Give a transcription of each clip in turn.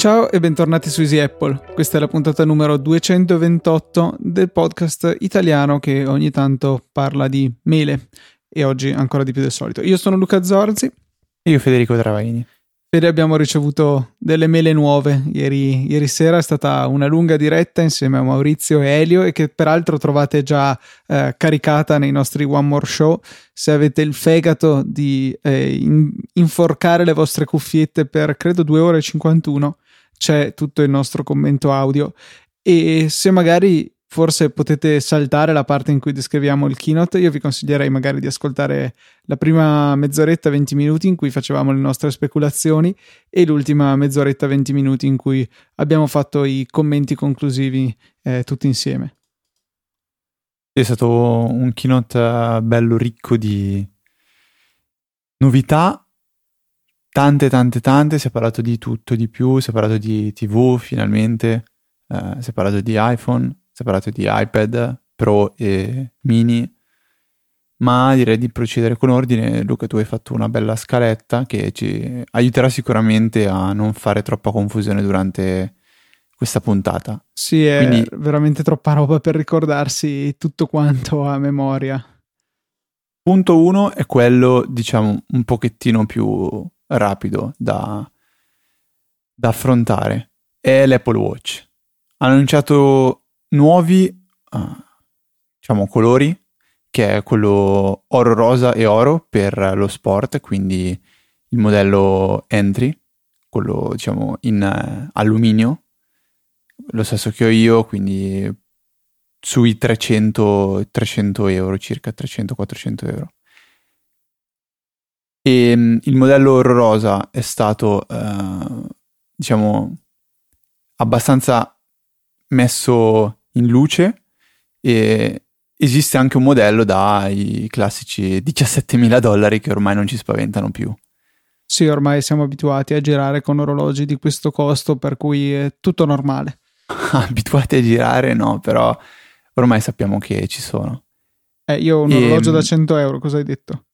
Ciao e bentornati su Easy Apple. Questa è la puntata numero 228 del podcast italiano che ogni tanto parla di mele e oggi ancora di più del solito. Io sono Luca Zorzi. E io Federico Travaini. Fede abbiamo ricevuto delle mele nuove. Ieri, ieri, sera è stata una lunga diretta insieme a Maurizio e Elio e che peraltro trovate già eh, caricata nei nostri One More Show. Se avete il fegato di eh, in, inforcare le vostre cuffiette per credo 2 ore e 51, c'è tutto il nostro commento audio. E se magari forse potete saltare la parte in cui descriviamo il keynote. Io vi consiglierei magari di ascoltare la prima mezz'oretta, 20 minuti in cui facevamo le nostre speculazioni e l'ultima mezz'oretta, 20 minuti in cui abbiamo fatto i commenti conclusivi eh, tutti insieme. È stato un keynote eh, bello ricco di novità. Tante, tante, tante. Si è parlato di tutto, di più. Si è parlato di TV finalmente. Uh, si è parlato di iPhone si è parlato di iPad Pro e mini, ma direi di procedere con ordine. Luca, tu hai fatto una bella scaletta che ci aiuterà sicuramente a non fare troppa confusione durante questa puntata. Sì, è Quindi, veramente troppa roba per ricordarsi tutto quanto a memoria. Punto uno è quello, diciamo, un pochettino più rapido da, da affrontare. È l'Apple Watch. Hanno annunciato nuovi uh, diciamo colori che è quello oro rosa e oro per lo sport quindi il modello entry quello diciamo in uh, alluminio lo stesso che ho io quindi sui 300, 300 euro circa 300-400 euro e um, il modello oro rosa è stato uh, diciamo abbastanza messo in luce e esiste anche un modello dai classici 17.000 dollari che ormai non ci spaventano più. Sì, ormai siamo abituati a girare con orologi di questo costo, per cui è tutto normale. abituati a girare, no, però ormai sappiamo che ci sono. Eh, io ho un e... orologio da 100 euro, cosa hai detto?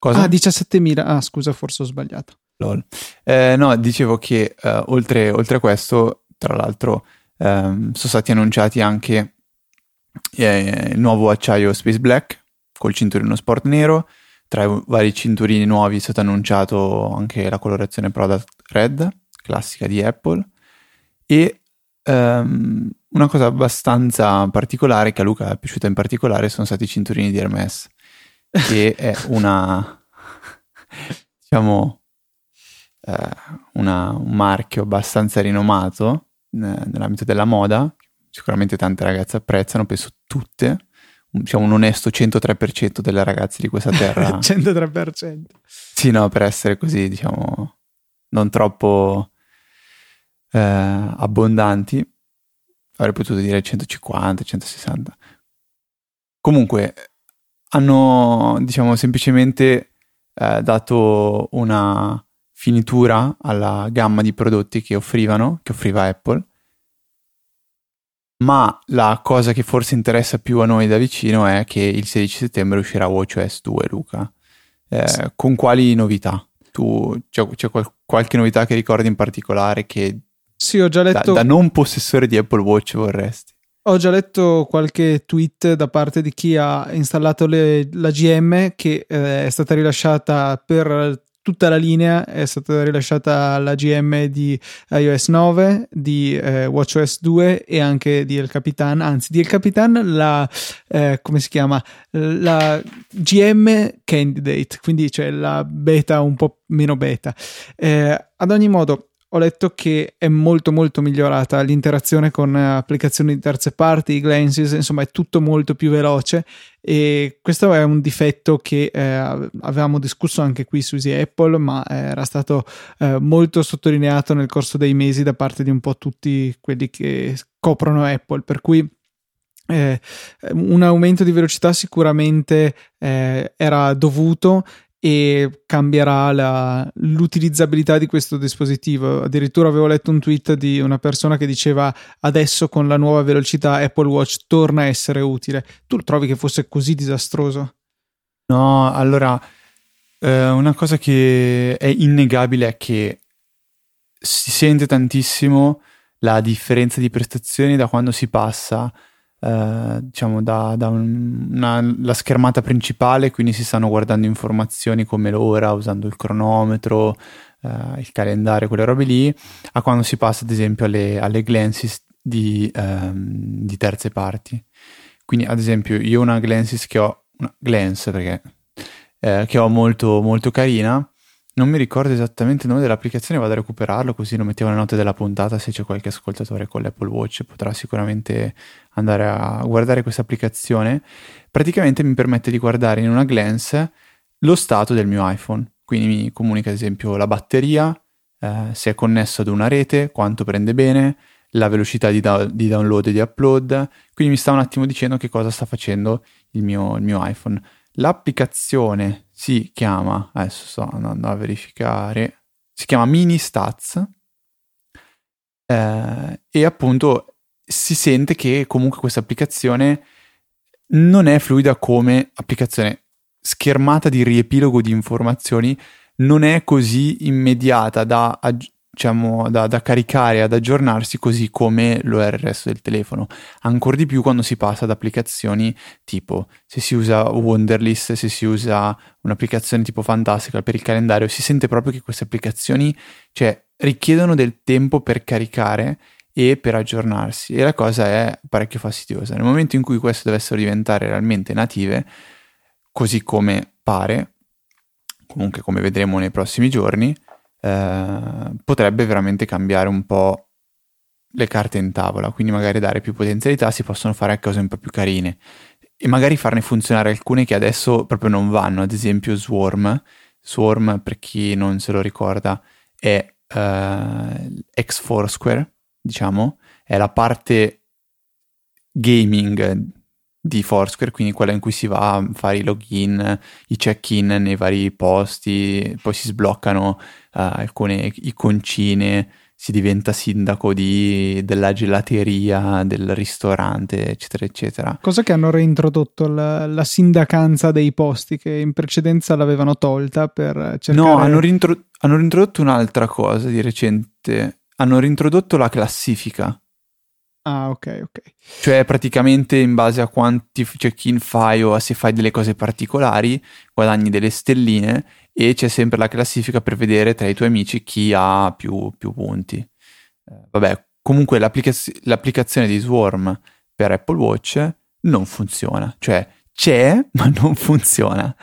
Cosa? Ah, 17.000. Ah, scusa, forse ho sbagliato. Lol. Eh, no, dicevo che uh, oltre, oltre a questo, tra l'altro, ehm, sono stati annunciati anche eh, il nuovo acciaio Space Black col cinturino sport nero. Tra i vari cinturini nuovi è stato annunciato anche la colorazione Product Red, classica di Apple. E ehm, una cosa abbastanza particolare che a Luca è piaciuta in particolare sono stati i cinturini di Hermes, che è una, diciamo, eh, una, un marchio abbastanza rinomato nell'ambito della moda, sicuramente tante ragazze apprezzano, penso tutte, diciamo un onesto 103% delle ragazze di questa terra. 103%. Sì, no, per essere così, diciamo, non troppo eh, abbondanti, avrei potuto dire 150, 160. Comunque, hanno, diciamo, semplicemente eh, dato una finitura alla gamma di prodotti che offrivano, che offriva Apple. Ma la cosa che forse interessa più a noi da vicino è che il 16 settembre uscirà WatchOS 2, Luca. Eh, sì. Con quali novità? Tu, c'è, c'è qual- qualche novità che ricordi in particolare che sì, ho già letto... da, da non possessore di Apple Watch vorresti? Ho già letto qualche tweet da parte di chi ha installato le, la GM che eh, è stata rilasciata per tutta la linea è stata rilasciata la GM di iOS 9, di eh, WatchOS 2 e anche di El Capitan, anzi di El Capitan la, eh, come si chiama, la GM Candidate, quindi c'è la beta un po' meno beta. Eh, ad ogni modo, ho letto che è molto molto migliorata l'interazione con applicazioni di terze parti, i glances, insomma è tutto molto più veloce. E questo è un difetto che eh, avevamo discusso anche qui su Easy Apple ma era stato eh, molto sottolineato nel corso dei mesi da parte di un po' tutti quelli che coprono Apple. Per cui eh, un aumento di velocità sicuramente eh, era dovuto e cambierà la, l'utilizzabilità di questo dispositivo. Addirittura avevo letto un tweet di una persona che diceva adesso con la nuova velocità Apple Watch torna a essere utile. Tu trovi che fosse così disastroso? No, allora eh, una cosa che è innegabile è che si sente tantissimo la differenza di prestazioni da quando si passa eh, diciamo da, da una, la schermata principale, quindi si stanno guardando informazioni come l'ora usando il cronometro, eh, il calendario, quelle robe lì, a quando si passa ad esempio alle, alle glances di, ehm, di terze parti. Quindi ad esempio io una glances che ho, una glance perché, eh, che ho molto, molto carina, non mi ricordo esattamente il nome dell'applicazione, vado a recuperarlo così lo mettevo nelle note della puntata. Se c'è qualche ascoltatore con l'Apple Watch potrà sicuramente andare a guardare questa applicazione. Praticamente mi permette di guardare in una glance lo stato del mio iPhone. Quindi mi comunica ad esempio la batteria, eh, se è connesso ad una rete, quanto prende bene, la velocità di, da- di, download e di upload. Quindi mi sta un attimo dicendo che cosa sta facendo il mio, il mio iPhone. L'applicazione si chiama, adesso sto andando a verificare, si chiama Mini Stats eh, e appunto si sente che comunque questa applicazione non è fluida come applicazione schermata di riepilogo di informazioni, non è così immediata da diciamo, da, da, caricare, ad aggiornarsi così come lo è il resto del telefono. Ancora di più quando si passa ad applicazioni tipo se si usa Wonderlist, se si usa un'applicazione tipo Fantastica per il calendario, si sente proprio che queste applicazioni cioè, richiedono del tempo per caricare e per aggiornarsi. E la cosa è parecchio fastidiosa. Nel momento in cui queste dovessero diventare realmente native, così come pare, comunque come vedremo nei prossimi giorni, eh, potrebbe veramente cambiare un po' le carte in tavola, quindi magari dare più potenzialità, si possono fare cose un po' più carine. E magari farne funzionare alcune che adesso proprio non vanno, ad esempio Swarm. Swarm, per chi non se lo ricorda, è uh, ex Foursquare, diciamo, è la parte gaming di Foursquare, quindi quella in cui si va a fare i login, i check-in nei vari posti, poi si sbloccano uh, alcune iconcine, si diventa sindaco di, della gelateria, del ristorante, eccetera, eccetera. Cosa che hanno reintrodotto la, la sindacanza dei posti, che in precedenza l'avevano tolta per cercare... No, hanno, reintro- hanno reintrodotto un'altra cosa di recente. Hanno reintrodotto la classifica. Ah, ok, ok. Cioè, praticamente in base a quanti check-in fai o se fai delle cose particolari, guadagni delle stelline e c'è sempre la classifica per vedere tra i tuoi amici chi ha più, più punti. Eh, vabbè, comunque l'applicaz- l'applicazione di Swarm per Apple Watch non funziona. Cioè, c'è, ma non funziona.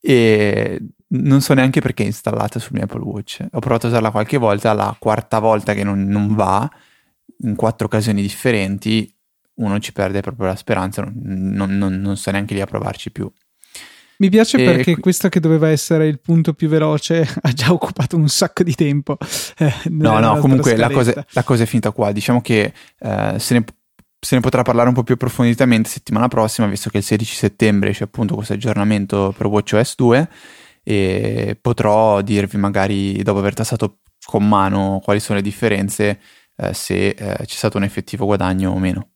E non so neanche perché è installata sul mio Apple Watch. Ho provato a usarla qualche volta, la quarta volta che non, non va in quattro occasioni differenti, uno ci perde proprio la speranza, non, non, non sta neanche lì a provarci più. Mi piace e perché qui... questo che doveva essere il punto più veloce ha già occupato un sacco di tempo. Eh, no, no, comunque la cosa, la cosa, è finita qua. Diciamo che eh, se, ne, se, ne, potrà parlare un po' più approfonditamente settimana prossima, visto che il 16 settembre c'è appunto questo aggiornamento per WatchOS 2 e potrò dirvi magari dopo aver tassato con mano quali sono le differenze eh, se eh, c'è stato un effettivo guadagno o meno.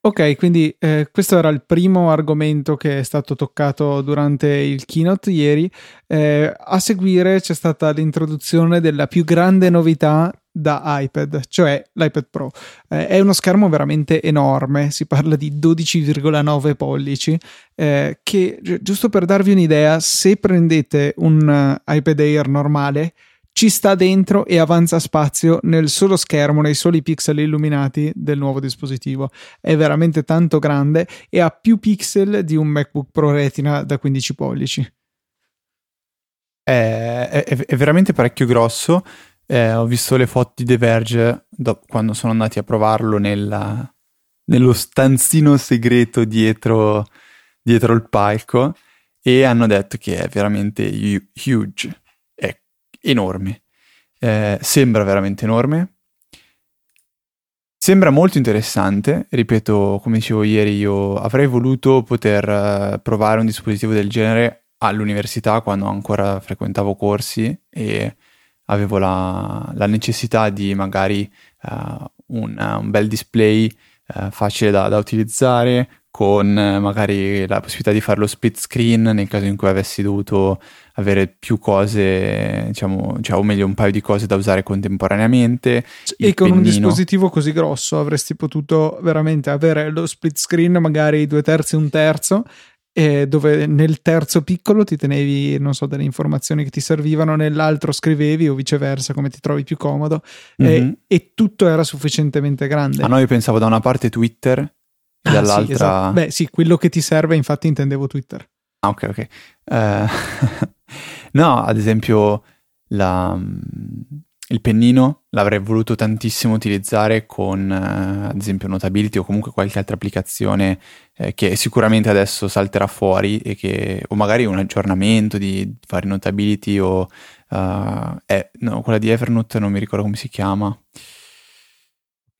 Ok, quindi eh, questo era il primo argomento che è stato toccato durante il keynote ieri. Eh, a seguire c'è stata l'introduzione della più grande novità da iPad, cioè l'iPad Pro. Eh, è uno schermo veramente enorme, si parla di 12,9 pollici, eh, che giusto per darvi un'idea, se prendete un uh, iPad Air normale, ci sta dentro e avanza spazio nel solo schermo, nei soli pixel illuminati del nuovo dispositivo. È veramente tanto grande e ha più pixel di un MacBook Pro Retina da 15 pollici. È, è, è veramente parecchio grosso. Eh, ho visto le foto di The Verge do- quando sono andati a provarlo nella, nello stanzino segreto dietro, dietro il palco e hanno detto che è veramente huge enorme. Eh, sembra veramente enorme. Sembra molto interessante, ripeto, come dicevo ieri, io avrei voluto poter uh, provare un dispositivo del genere all'università quando ancora frequentavo corsi e avevo la, la necessità di magari uh, un, un, bel display uh, facile da, da, utilizzare, con eh, magari la possibilità di fare lo split screen nel caso in cui avessi dovuto avere più cose, diciamo, cioè, o meglio un paio di cose da usare contemporaneamente. E con pennino. un dispositivo così grosso avresti potuto veramente avere lo split screen, magari due terzi un terzo, eh, dove nel terzo piccolo ti tenevi, non so, delle informazioni che ti servivano, nell'altro scrivevi o viceversa, come ti trovi più comodo, mm-hmm. e, tutto era sufficientemente grande. A noi pensavo da una parte Twitter e ah, dall'altra... Sì, esatto. Beh sì, quello che ti serve infatti intendevo Twitter. Ah ok ok. Uh, no, ad esempio la, il pennino l'avrei voluto tantissimo utilizzare con, eh, ad esempio, Notability o comunque qualche altra applicazione eh, che sicuramente adesso salterà fuori e che, o magari un aggiornamento di fare Notability o uh, eh, no, quella di Evernote non mi ricordo come si chiama.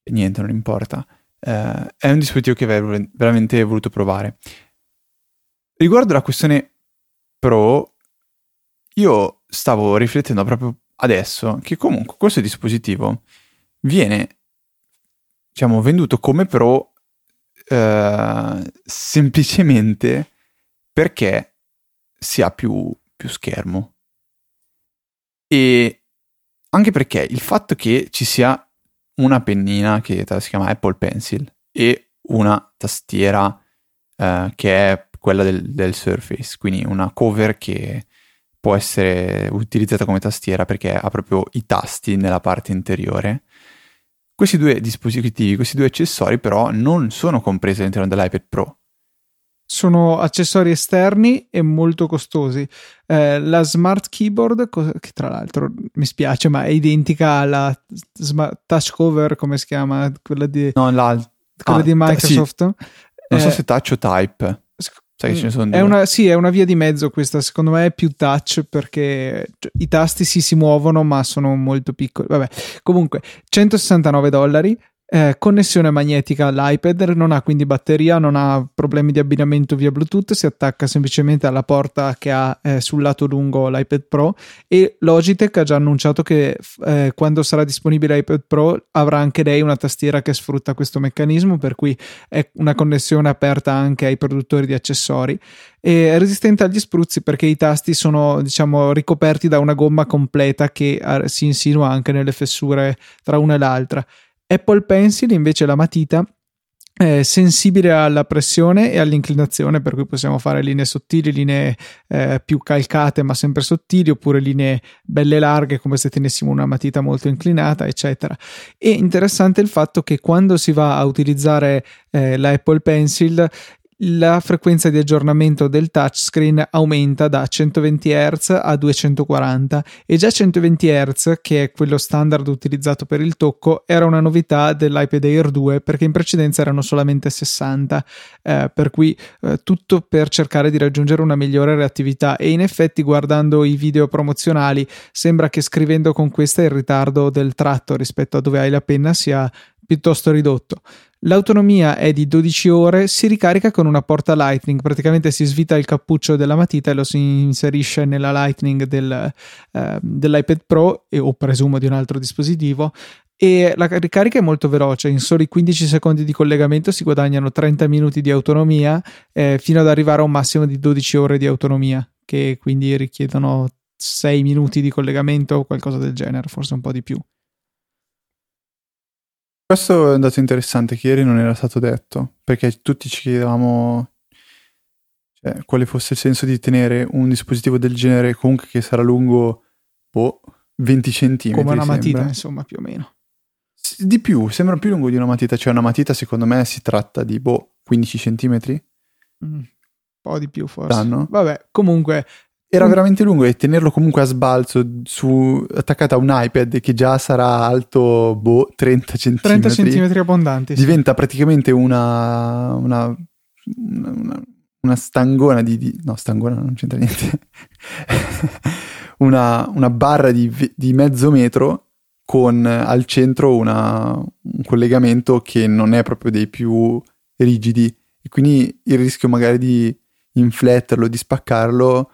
Niente, non importa. Uh, è un dispositivo che avrei veramente voluto provare. Riguardo la questione Pro, io stavo riflettendo proprio adesso che comunque questo dispositivo viene, diciamo, venduto come Pro eh, semplicemente perché si ha più, più schermo. E anche perché il fatto che ci sia una pennina che si chiama Apple Pencil e una tastiera eh, che è quella del, del Surface, quindi una cover che può essere utilizzata come tastiera perché ha proprio i tasti nella parte interiore. Questi due dispositivi, questi due accessori però non sono compresi all'interno dell'iPad Pro. Sono accessori esterni e molto costosi. Eh, la Smart Keyboard, che tra l'altro mi spiace, ma è identica alla smart touch cover, come si chiama? Quella di, no, la, quella ah, di Microsoft. Sì. Non eh, so se touch o type. Sai che ce ne sono è una, sì, è una via di mezzo questa, secondo me è più touch perché cioè, i tasti sì si muovono ma sono molto piccoli. Vabbè, comunque 169 dollari, eh, connessione magnetica all'iPad, non ha quindi batteria, non ha problemi di abbinamento via Bluetooth, si attacca semplicemente alla porta che ha eh, sul lato lungo l'iPad Pro e Logitech ha già annunciato che eh, quando sarà disponibile l'iPad Pro avrà anche lei una tastiera che sfrutta questo meccanismo, per cui è una connessione aperta anche ai produttori di accessori e è resistente agli spruzzi perché i tasti sono diciamo ricoperti da una gomma completa che eh, si insinua anche nelle fessure tra una e l'altra Apple Pencil invece la matita è sensibile alla pressione e all'inclinazione, per cui possiamo fare linee sottili, linee eh, più calcate ma sempre sottili, oppure linee belle larghe come se tenessimo una matita molto inclinata, eccetera. E interessante il fatto che quando si va a utilizzare eh, la Apple Pencil la frequenza di aggiornamento del touchscreen aumenta da 120 Hz a 240 e già 120 Hz, che è quello standard utilizzato per il tocco, era una novità dell'iPad Air 2 perché in precedenza erano solamente 60, eh, per cui eh, tutto per cercare di raggiungere una migliore reattività e in effetti guardando i video promozionali sembra che scrivendo con questa il ritardo del tratto rispetto a dove hai la penna sia piuttosto ridotto. L'autonomia è di 12 ore, si ricarica con una porta Lightning, praticamente si svita il cappuccio della matita e lo si inserisce nella Lightning del, eh, dell'iPad Pro e, o presumo di un altro dispositivo e la ricarica è molto veloce, in soli 15 secondi di collegamento si guadagnano 30 minuti di autonomia eh, fino ad arrivare a un massimo di 12 ore di autonomia, che quindi richiedono 6 minuti di collegamento o qualcosa del genere, forse un po' di più. Questo è un dato interessante che ieri non era stato detto, perché tutti ci chiedevamo cioè, quale fosse il senso di tenere un dispositivo del genere comunque che sarà lungo boh, 20 cm. Come una matita, sembra. insomma, più o meno. Di più, sembra più lungo di una matita, cioè una matita secondo me si tratta di boh, 15 cm. Mm, un po' di più forse. Danno? Vabbè, comunque era mm. veramente lungo e tenerlo comunque a sbalzo su, attaccato a un iPad che già sarà alto boh, 30 cm 30 cm abbondanti diventa sì. praticamente una, una, una, una stangona di, di, no stangona non c'entra niente una, una, barra di, di, mezzo metro con al centro un collegamento che non è proprio dei più rigidi e quindi il rischio magari di infletterlo di spaccarlo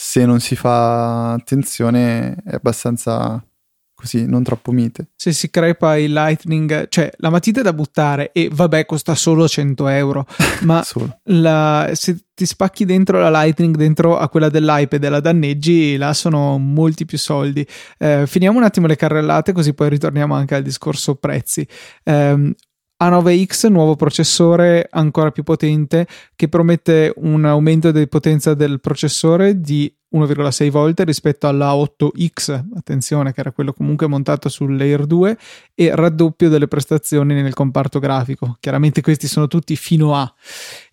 se non si fa attenzione è abbastanza così non troppo mite. Se si crepa il Lightning, cioè la matita è da buttare e vabbè costa solo 100 euro, ma la, se ti spacchi dentro la Lightning dentro a quella dell'iPad e la danneggi, là sono molti più soldi. Eh, finiamo un attimo le carrellate così poi ritorniamo anche al discorso prezzi. Eh, a9X, nuovo processore ancora più potente che promette un aumento di potenza del processore di 1,6 volte rispetto alla 8X, attenzione che era quello comunque montato sul Layer 2 e raddoppio delle prestazioni nel comparto grafico. Chiaramente questi sono tutti fino a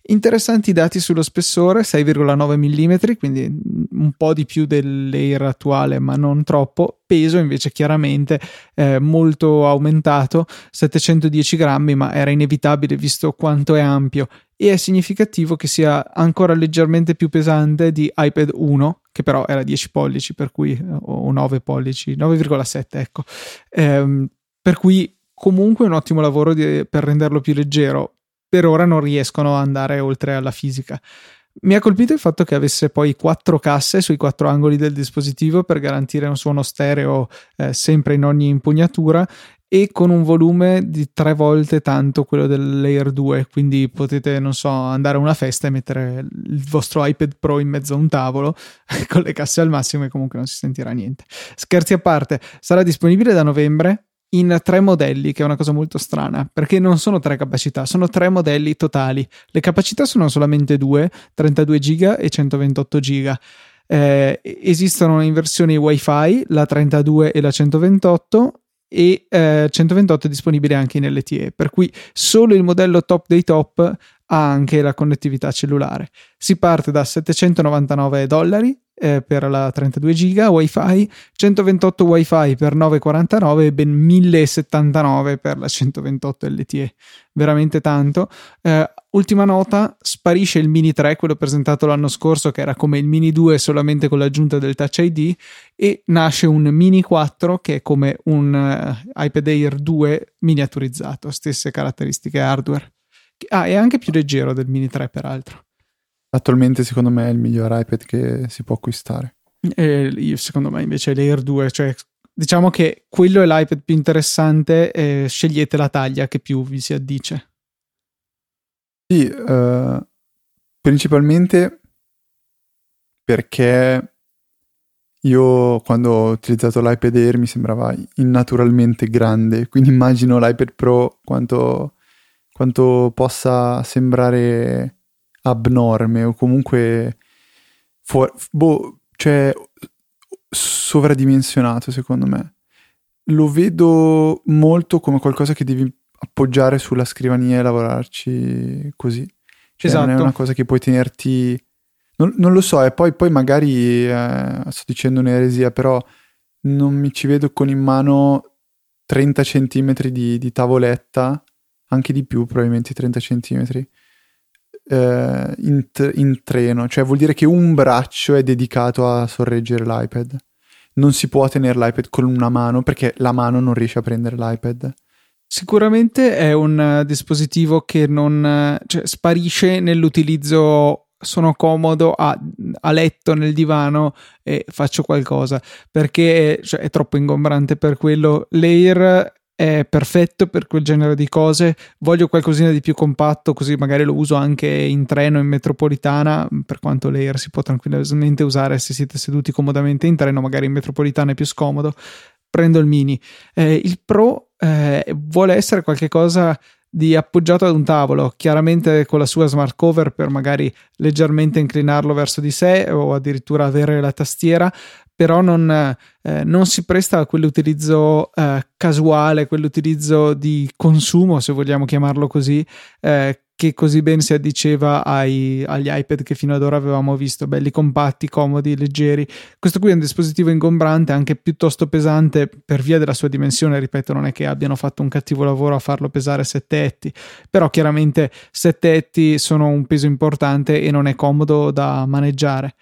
interessanti dati sullo spessore 6,9 mm, quindi un po' di più del layer attuale, ma non troppo. Peso invece chiaramente eh, molto aumentato, 710 grammi, ma era inevitabile visto quanto è ampio e è significativo che sia ancora leggermente più pesante di iPad 1 che però era 10 pollici per cui eh, o 9 pollici 9,7 ecco. Ehm, per cui comunque un ottimo lavoro di, per renderlo più leggero. Per ora non riescono ad andare oltre alla fisica. Mi ha colpito il fatto che avesse poi quattro casse sui quattro angoli del dispositivo per garantire un suono stereo eh, sempre in ogni impugnatura e con un volume di tre volte tanto quello del Layer 2, quindi potete, non so, andare a una festa e mettere il vostro iPad Pro in mezzo a un tavolo con le casse al massimo e comunque non si sentirà niente. Scherzi a parte, sarà disponibile da novembre in tre modelli, che è una cosa molto strana, perché non sono tre capacità, sono tre modelli totali. Le capacità sono solamente due, 32 GB e 128 GB. Eh, esistono in versioni WiFi, la 32 e la 128 e eh, 128 è disponibile anche in LTE, per cui solo il modello top dei top ha anche la connettività cellulare. Si parte da 799 dollari eh, per la 32 giga wifi, 128 wifi per 9,49 e ben 1079 per la 128 LTE, veramente tanto. Eh, ultima nota, sparisce il Mini 3, quello presentato l'anno scorso che era come il Mini 2 solamente con l'aggiunta del Touch ID e nasce un Mini 4 che è come un uh, iPad Air 2 miniaturizzato, stesse caratteristiche hardware. Ah, è anche più leggero del Mini 3 peraltro. Attualmente secondo me è il miglior iPad che si può acquistare. E io, secondo me invece è l'Air 2, cioè diciamo che quello è l'iPad più interessante e scegliete la taglia che più vi si addice. Sì, uh, principalmente perché io quando ho utilizzato l'iPad Air mi sembrava innaturalmente grande, quindi immagino l'iPad Pro quanto, quanto possa sembrare abnorme o comunque fuori, boh, cioè sovradimensionato secondo me. Lo vedo molto come qualcosa che devi appoggiare sulla scrivania e lavorarci così. Cioè esatto. non è esatto. una cosa che puoi tenerti... Non, non lo so, e poi, poi magari eh, sto dicendo un'eresia, però non mi ci vedo con in mano 30 cm di, di tavoletta, anche di più probabilmente 30 cm eh, in, in, treno, cioè vuol dire che un braccio è dedicato a sorreggere l'iPad. Non si può tenere l'iPad con una mano perché la mano non riesce a prendere l'iPad. Sicuramente è un uh, dispositivo che non uh, cioè, sparisce nell'utilizzo. Sono comodo a, a, letto nel divano e faccio qualcosa perché cioè, è troppo ingombrante per quello. L'Air è perfetto per quel genere di cose. Voglio qualcosina di più compatto, così magari lo uso anche in treno, in metropolitana. Per quanto l'Air si può tranquillamente usare se siete seduti comodamente in treno, magari in metropolitana è più scomodo. Prendo il mini. Eh, il Pro eh, vuole essere qualcosa di appoggiato ad un tavolo, chiaramente con la sua smart cover per magari leggermente inclinarlo verso di sé o addirittura avere la tastiera, però non, eh, non si presta a quell'utilizzo eh, casuale, quell'utilizzo di consumo, se vogliamo chiamarlo così, eh, che così ben si addiceva ai, agli iPad che fino ad ora avevamo visto, belli compatti, comodi, leggeri. Questo qui è un dispositivo ingombrante, anche piuttosto pesante per via della sua dimensione, ripeto, non è che abbiano fatto un cattivo lavoro a farlo pesare 7 etti, però chiaramente 7 etti sono un peso importante e non è comodo da maneggiare.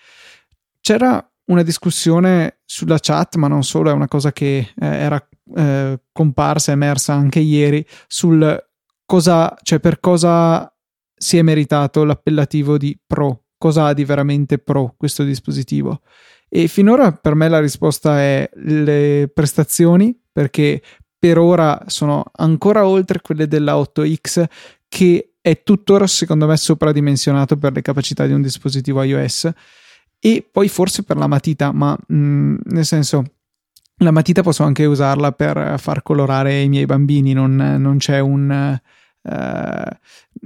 C'era una discussione sulla chat, ma non solo, è una cosa che eh, era eh, comparsa, emersa anche ieri, sul cosa, cioè per cosa si è meritato l'appellativo di Pro, cosa ha di veramente Pro questo dispositivo. E finora per me la risposta è le prestazioni, perché per ora sono ancora oltre quelle della 8X, che è tuttora secondo me sopradimensionato per le capacità di un dispositivo iOS. E poi forse per la matita, ma mh, mm, nel senso la matita posso anche usarla per far colorare i miei bambini, non, non c'è un... Uh,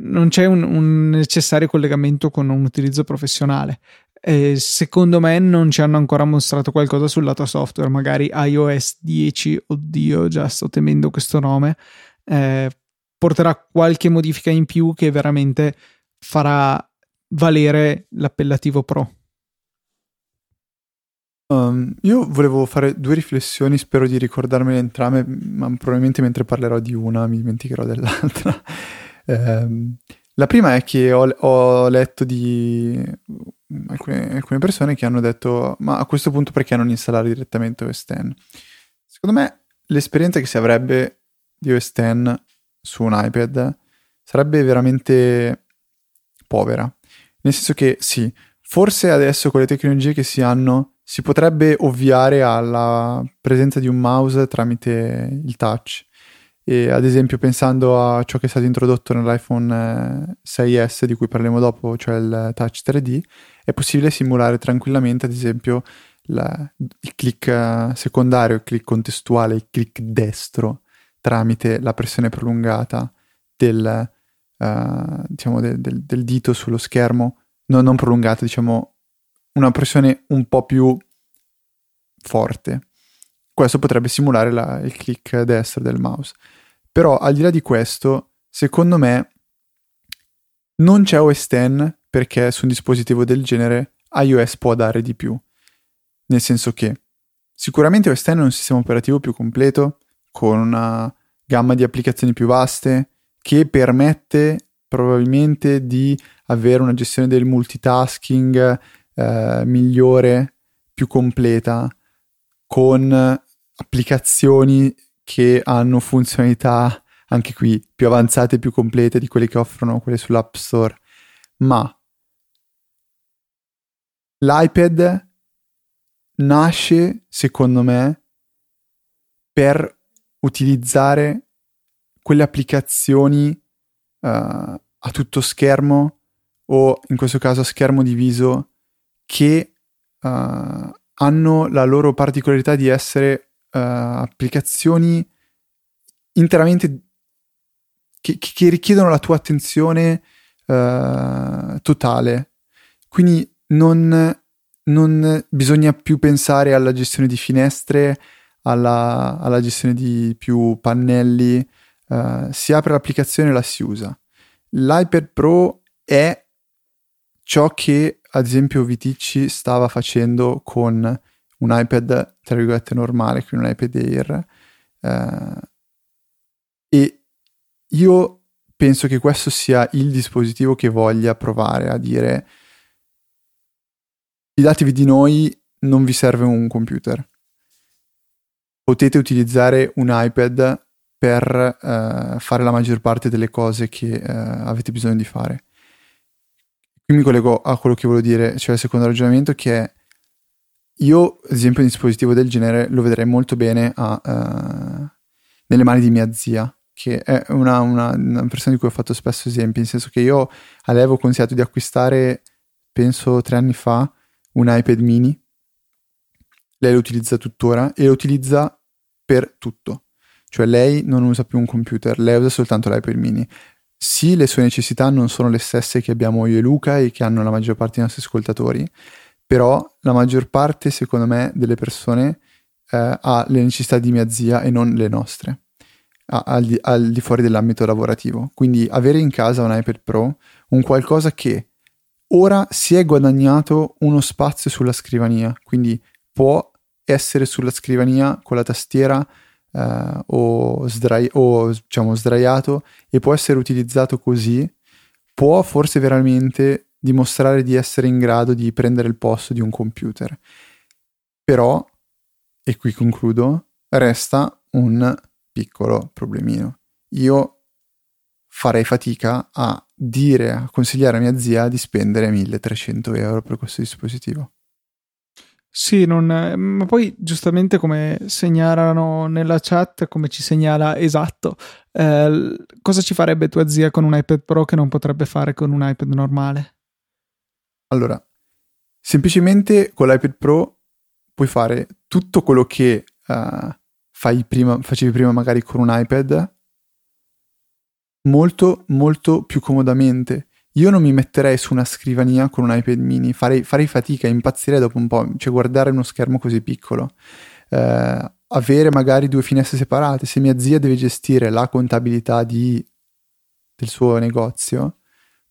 non c'è un, un, necessario collegamento con un utilizzo professionale. Eh, secondo me non ci hanno ancora mostrato qualcosa sul lato software, magari iOS 10, oddio, già sto temendo questo nome, eh, porterà qualche modifica in più che veramente farà valere l'appellativo Pro. Um, io volevo fare due riflessioni, spero di ricordarmele entrambe, ma probabilmente mentre parlerò di una mi dimenticherò dell'altra. um, la prima è che ho, ho letto di alcune, alcune, persone che hanno detto ma a questo punto perché non installare direttamente OS X? Secondo me l'esperienza che si avrebbe di OS X su un iPad sarebbe veramente povera. Nel senso che sì, forse adesso con le tecnologie che si hanno si potrebbe ovviare alla presenza di un mouse tramite il touch. E ad esempio, pensando a ciò che è stato introdotto nell'iPhone 6S, eh, di cui parleremo dopo, cioè il touch 3D, è possibile simulare tranquillamente, ad esempio, la, il click eh, secondario, il click contestuale, il click destro tramite la pressione prolungata del, uh, diciamo del, del, del, dito sullo schermo, no, non prolungata, diciamo una pressione un po' più forte. Questo potrebbe simulare la, il click destro del mouse. Però al di là di questo, secondo me non c'è OS X perché su un dispositivo del genere iOS può dare di più. Nel senso che sicuramente OS X è un sistema operativo più completo, con una gamma di applicazioni più vaste, che permette probabilmente di avere una gestione del multitasking eh, migliore, più completa, con applicazioni che hanno funzionalità anche qui più avanzate e più complete di quelle che offrono quelle sull'App Store. Ma l'iPad nasce, secondo me, per utilizzare quelle applicazioni uh, a tutto schermo o in questo caso a schermo diviso che uh, hanno la loro particolarità di essere uh, applicazioni interamente che, che, richiedono la tua attenzione uh, totale. Quindi non, non, bisogna più pensare alla gestione di finestre, alla, alla gestione di più pannelli. Uh, si apre l'applicazione e la si usa. L'iPad Pro è ciò che ad esempio Viticci stava facendo con un iPad tra virgolette normale, quindi un iPad Air. Eh, e io penso che questo sia il dispositivo che voglia provare a dire fidatevi di noi, non vi serve un computer. Potete utilizzare un iPad per eh, fare la maggior parte delle cose che eh, avete bisogno di fare. Qui mi collego a quello che volevo dire, cioè il secondo ragionamento che è io, ad esempio, un dispositivo del genere lo vedrei molto bene a, uh, nelle mani di mia zia, che è una, una, una, persona di cui ho fatto spesso esempi, nel senso che io a lei avevo consigliato di acquistare, penso tre anni fa, un iPad mini. Lei lo utilizza tuttora e lo utilizza per tutto. Cioè lei non usa più un computer, lei usa soltanto l'iPad mini sì, le sue necessità non sono le stesse che abbiamo io e Luca e che hanno la maggior parte dei nostri ascoltatori, però la maggior parte, secondo me, delle persone eh, ha le necessità di mia zia e non le nostre, al, di, al di fuori dell'ambito lavorativo. Quindi avere in casa un iPad Pro, un qualcosa che ora si è guadagnato uno spazio sulla scrivania, quindi può essere sulla scrivania con la tastiera uh, o, sdrai- o diciamo, sdraiato e può essere utilizzato così, può forse veramente dimostrare di essere in grado di prendere il posto di un computer. Però, e qui concludo, resta un piccolo problemino. Io farei fatica a dire, a consigliare a mia zia di spendere 1300 euro per questo dispositivo. Sì, non, ma poi giustamente come segnalano nella chat, come ci segnala esatto, eh, cosa ci farebbe tua zia con un iPad Pro che non potrebbe fare con un iPad normale? Allora, semplicemente con l'iPad Pro puoi fare tutto quello che uh, prima, facevi prima magari con un iPad molto molto più comodamente io non mi metterei su una scrivania con un iPad mini, farei, farei fatica, impazzirei dopo un po', cioè guardare uno schermo così piccolo. Eh, avere magari due finestre separate, se mia zia deve gestire la contabilità di, del suo negozio,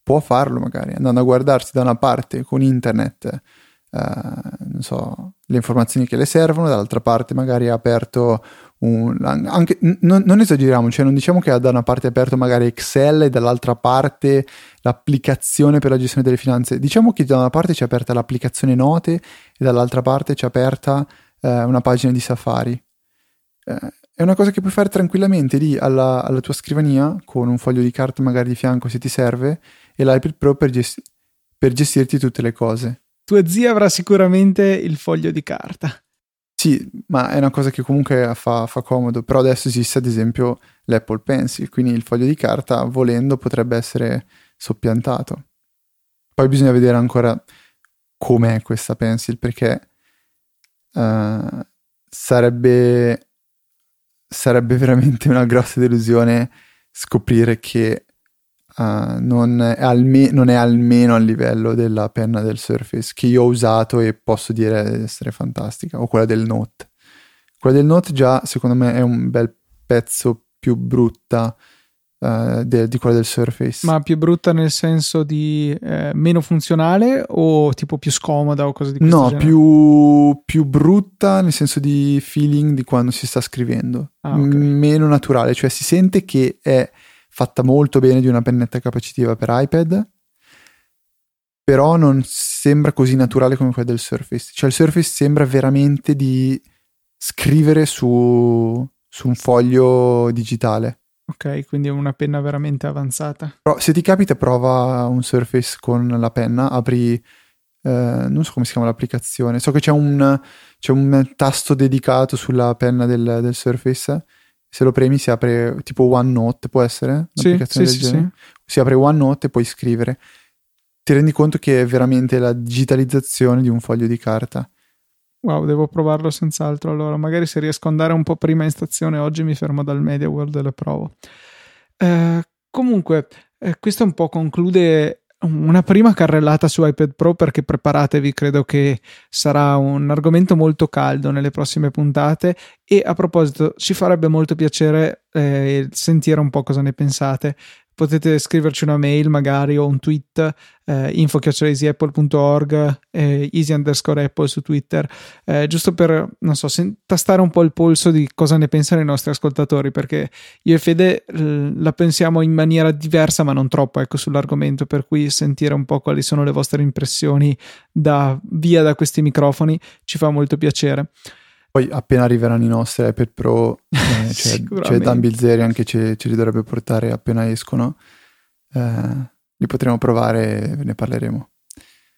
può farlo magari, andando a guardarsi da una parte con internet eh, so, le informazioni che le servono, dall'altra parte magari ha aperto un, anche, n- non esageriamo, cioè non diciamo che ha da una parte aperto magari Excel e dall'altra parte l'applicazione per la gestione delle finanze, diciamo che da una parte c'è aperta l'applicazione note e dall'altra parte c'è aperta eh, una pagina di Safari. Eh, è una cosa che puoi fare tranquillamente lì alla, alla, tua scrivania con un foglio di carta magari di fianco se ti serve e l'iPad Pro per, gesti- per gestirti tutte le cose tua zia avrà sicuramente il foglio di carta. Sì, ma è una cosa che comunque fa, fa, comodo, però adesso esiste ad esempio l'Apple Pencil, quindi il foglio di carta volendo potrebbe essere soppiantato. Poi bisogna vedere ancora com'è questa Pencil perché uh, sarebbe, sarebbe veramente una grossa delusione scoprire che uh, non, è alme- non, è almeno a livello della penna del Surface che io ho usato e posso dire essere fantastica, o quella del Note. Quella del Note già secondo me è un bel pezzo più brutta uh, de- di quella del Surface. Ma più brutta nel senso di eh, meno funzionale o tipo più scomoda o cose di questo no, genere? più, più brutta nel senso di feeling di quando si sta scrivendo. Ah, okay. M- meno naturale, cioè si sente che è fatta molto bene di una pennetta capacitiva per iPad, però non sembra così naturale come quella del Surface. Cioè il Surface sembra veramente di scrivere su, su un foglio digitale. Ok, quindi è una penna veramente avanzata. Però se ti capita prova un Surface con la penna, apri, eh, non so come si chiama l'applicazione, so che c'è un, c'è un tasto dedicato sulla penna del, del Surface se lo premi si apre tipo OneNote, può essere? Sì, sì, sì, sì, Si apre OneNote e puoi scrivere. Ti rendi conto che è veramente la digitalizzazione di un foglio di carta. Wow, devo provarlo senz'altro. Allora, magari se riesco ad andare un po' prima in stazione oggi mi fermo dal Media World e le provo. Eh, comunque, eh, questo un po' conclude una prima carrellata su iPad Pro perché preparatevi, credo che sarà un argomento molto caldo nelle prossime puntate. E a proposito ci farebbe molto piacere eh, sentire un po' cosa ne pensate potete scriverci una mail magari o un tweet eh, info.easyapple.org eh, easy underscore apple su twitter. Eh, giusto per non so sen- tastare un po' il polso di cosa ne pensano i nostri ascoltatori perché io e Fede l- la pensiamo in maniera diversa ma non troppo ecco sull'argomento per cui sentire un po' quali sono le vostre impressioni da via da questi microfoni ci fa molto piacere poi appena arriveranno i nostri iPad Pro, eh, c'è, c'è Dan Bilzerian che ce, ce, li dovrebbe portare appena escono. Eh, li potremo provare e ne parleremo.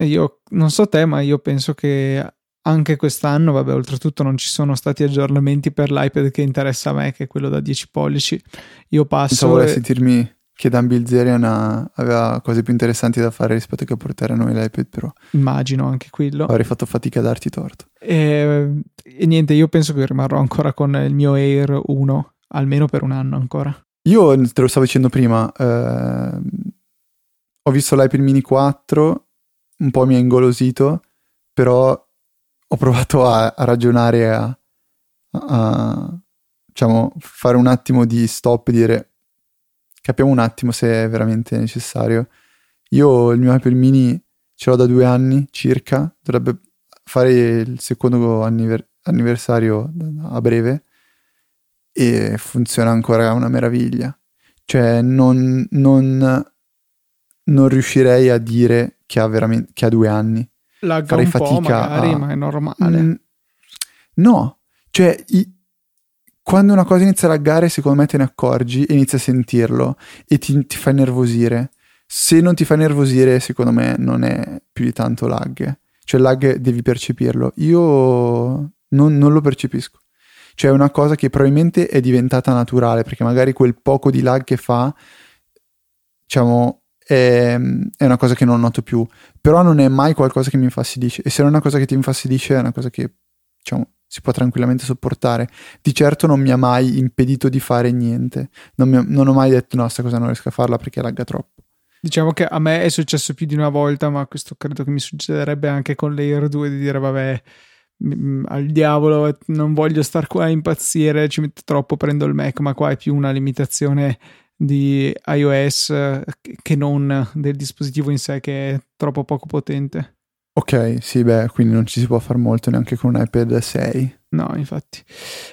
Io non so te, ma io penso che anche quest'anno, vabbè, oltretutto non ci sono stati aggiornamenti per l'iPad che interessa a me, che è quello da 10 pollici. Io passo. So, e... sentirmi che Dan Bilzerian ha, aveva cose più interessanti da fare rispetto che portare a noi l'iPad Pro. Immagino anche quello. Avrei fatto fatica a darti torto. E, e, niente, io penso che rimarrò ancora con il mio Air 1, almeno per un anno ancora. Io te lo stavo dicendo prima, eh, ho visto l'iPad mini 4, un po' mi ha ingolosito, però ho provato a, a ragionare, a, a, a diciamo, fare un attimo di stop e dire capiamo un attimo se è veramente necessario. Io il mio iPad mini ce l'ho da due anni circa, dovrebbe fare il secondo anniver- anniversario a breve e funziona ancora una meraviglia. Cioè non, non, non riuscirei a dire che ha, veramente, che ha due anni. Lagga Farei fatica magari, a... ma è normale. Mm, no, cioè i, quando una cosa inizia a laggare, secondo me te ne accorgi e inizi a sentirlo e ti, ti fa nervosire. Se non ti fa nervosire, secondo me non è più di tanto lag. cioè il lag devi percepirlo. Io non, non lo percepisco. Cioè è una cosa che probabilmente è diventata naturale, perché magari quel poco di lag che fa, diciamo, è, una cosa che non noto più. Però non è mai qualcosa che mi infastidisce. E se non è una cosa che ti infastidisce, è una cosa che, diciamo, si può tranquillamente sopportare. Di certo non mi ha mai impedito di fare niente. Non, mi, non ho mai detto no, questa cosa non riesco a farla perché lagga troppo. Diciamo che a me è successo più di una volta, ma questo credo che mi succederebbe anche con l'Air 2 di dire vabbè, m- al diavolo, non voglio star qua a impazzire, ci metto troppo, prendo il Mac, ma qua è più una limitazione di iOS che non del dispositivo in sé che è troppo poco potente. Ok, sì, beh, quindi non ci si può fare molto neanche con un iPad 6. No, infatti.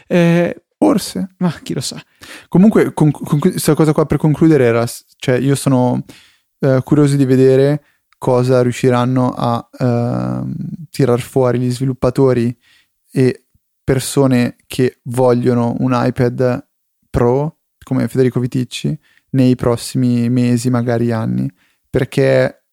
Eh, Forse. Ma chi lo sa. Comunque, con, con questa cosa qua per concludere era, cioè io sono eh, curioso di vedere cosa riusciranno a eh, tirar fuori gli sviluppatori e persone che vogliono un iPad Pro come Federico Viticci nei prossimi mesi, magari anni, perché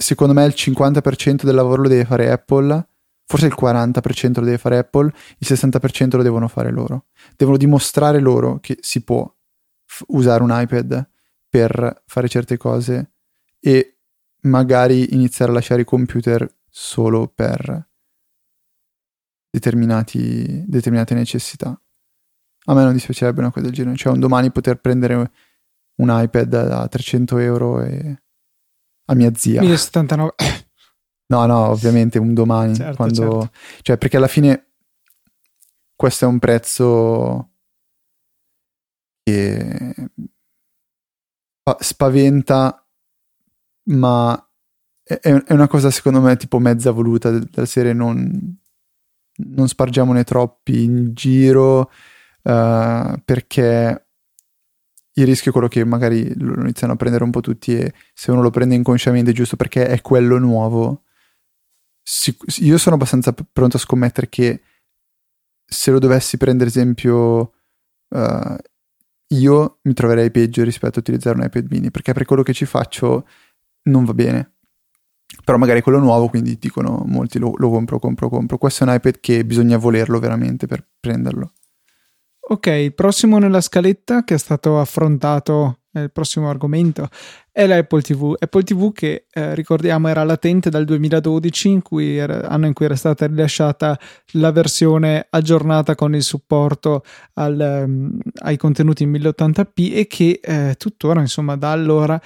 secondo me il 50% del lavoro lo deve fare Apple, forse il 40% lo deve fare Apple, il 60% lo devono fare loro. Devono dimostrare loro che si può f- usare un iPad per fare certe cose e magari iniziare a lasciare i computer solo per determinate necessità. A me non dispiacerebbe una cosa del genere, cioè un domani poter prendere un iPad a 300 euro e a mia zia. 1079. No, no, ovviamente un domani. Certo, quando... Certo. Cioè, perché alla fine questo è un prezzo che spaventa, ma è, una cosa secondo me tipo mezza voluta della serie non, non spargiamone troppi in giro uh, perché il rischio è quello che magari lo iniziano a prendere un po' tutti e se uno lo prende inconsciamente giusto perché è quello nuovo, sic- io sono abbastanza pronto a scommettere che se lo dovessi prendere esempio uh, io mi troverei peggio rispetto a utilizzare un iPad mini perché per quello che ci faccio non va bene. Però magari quello nuovo, quindi dicono molti lo, lo compro, compro, compro. Questo è un iPad che bisogna volerlo veramente per prenderlo. Ok, prossimo nella scaletta che è stato affrontato, il prossimo argomento, è l'Apple TV. Apple TV che eh, ricordiamo era latente dal 2012, in cui era, anno in cui era stata rilasciata la versione aggiornata con il supporto al, um, ai contenuti in 1080p e che eh, tuttora, insomma, da allora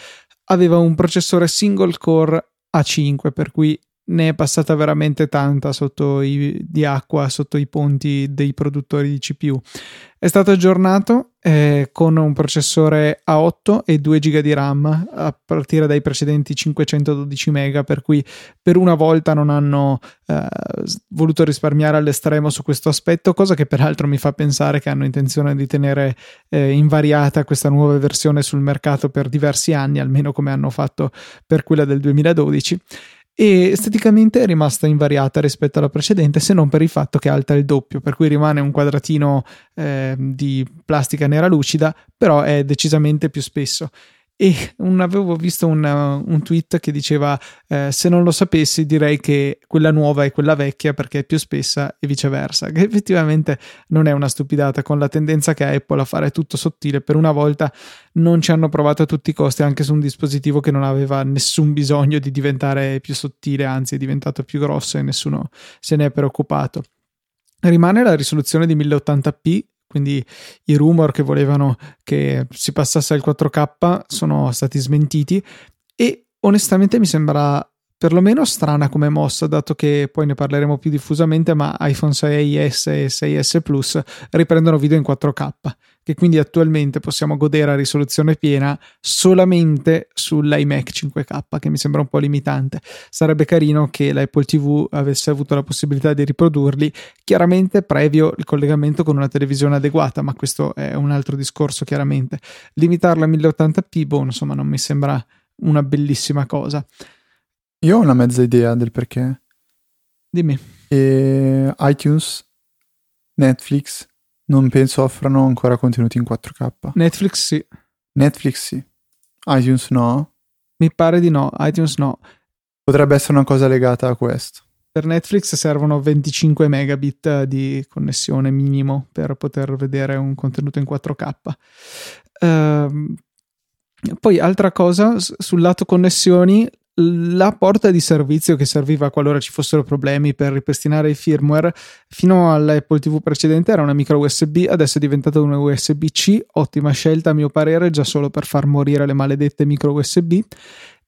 aveva un processore single core A5, per cui ne è passata veramente tanta sotto i, di acqua sotto i ponti dei produttori di CPU. È stato aggiornato eh, con un processore A8 e 2 GB di RAM a partire dai precedenti 512 MB, per cui per una volta non hanno eh, voluto risparmiare all'estremo su questo aspetto, cosa che peraltro mi fa pensare che hanno intenzione di tenere eh, invariata questa nuova versione sul mercato per diversi anni, almeno come hanno fatto per quella del 2012 e esteticamente è rimasta invariata rispetto alla precedente se non per il fatto che è alta il doppio per cui rimane un quadratino eh, di plastica nera lucida però è decisamente più spesso e un, avevo visto un, un, tweet che diceva eh, se non lo sapessi direi che quella nuova è quella vecchia perché è più spessa e viceversa. Che effettivamente non è una stupidata con la tendenza che ha Apple a fare tutto sottile per una volta non ci hanno provato a tutti i costi anche su un dispositivo che non aveva nessun bisogno di diventare più sottile anzi è diventato più grosso e nessuno se ne è preoccupato. Rimane la risoluzione di 1080p quindi i rumor che volevano che si passasse al 4K sono stati smentiti e onestamente mi sembra perlomeno strana come mossa, dato che poi ne parleremo più diffusamente, ma iPhone 6S e 6S Plus riprendono video in 4K, che quindi attualmente possiamo godere a risoluzione piena solamente sull'iMac 5K, che mi sembra un po' limitante. Sarebbe carino che l'Apple TV avesse avuto la possibilità di riprodurli, chiaramente previo il collegamento con una televisione adeguata, ma questo è un altro discorso chiaramente. Limitarla a 1080p, boh, insomma, non mi sembra una bellissima cosa. Io ho una mezza idea del perché. Dimmi. E iTunes, Netflix, non penso offrano ancora contenuti in 4K. Netflix sì. Netflix sì. iTunes no. Mi pare di no, iTunes no. Potrebbe essere una cosa legata a questo. Per Netflix servono 25 megabit di connessione minimo per poter vedere un contenuto in 4K. Uh, ehm, poi altra cosa, sul lato connessioni, la porta di servizio che serviva qualora ci fossero problemi per ripristinare il firmware fino all'Apple TV precedente era una micro USB, adesso è diventata una USB-C, ottima scelta a mio parere già solo per far morire le maledette micro USB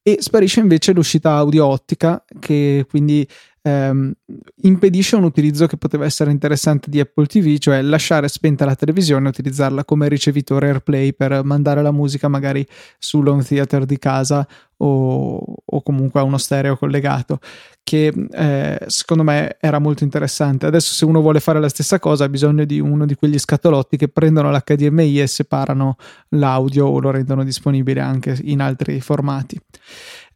e sparisce invece l'uscita audio ottica che quindi ehm, impedisce un utilizzo che poteva essere interessante di Apple TV, cioè lasciare spenta la televisione e utilizzarla come ricevitore AirPlay per mandare la musica magari sull'home theater di casa o, o comunque a uno stereo collegato che eh, secondo me era molto interessante. Adesso se uno vuole fare la stessa cosa ha bisogno di uno di quegli scatolotti che prendono l'HDMI e separano l'audio o lo rendono disponibile anche in altri formati.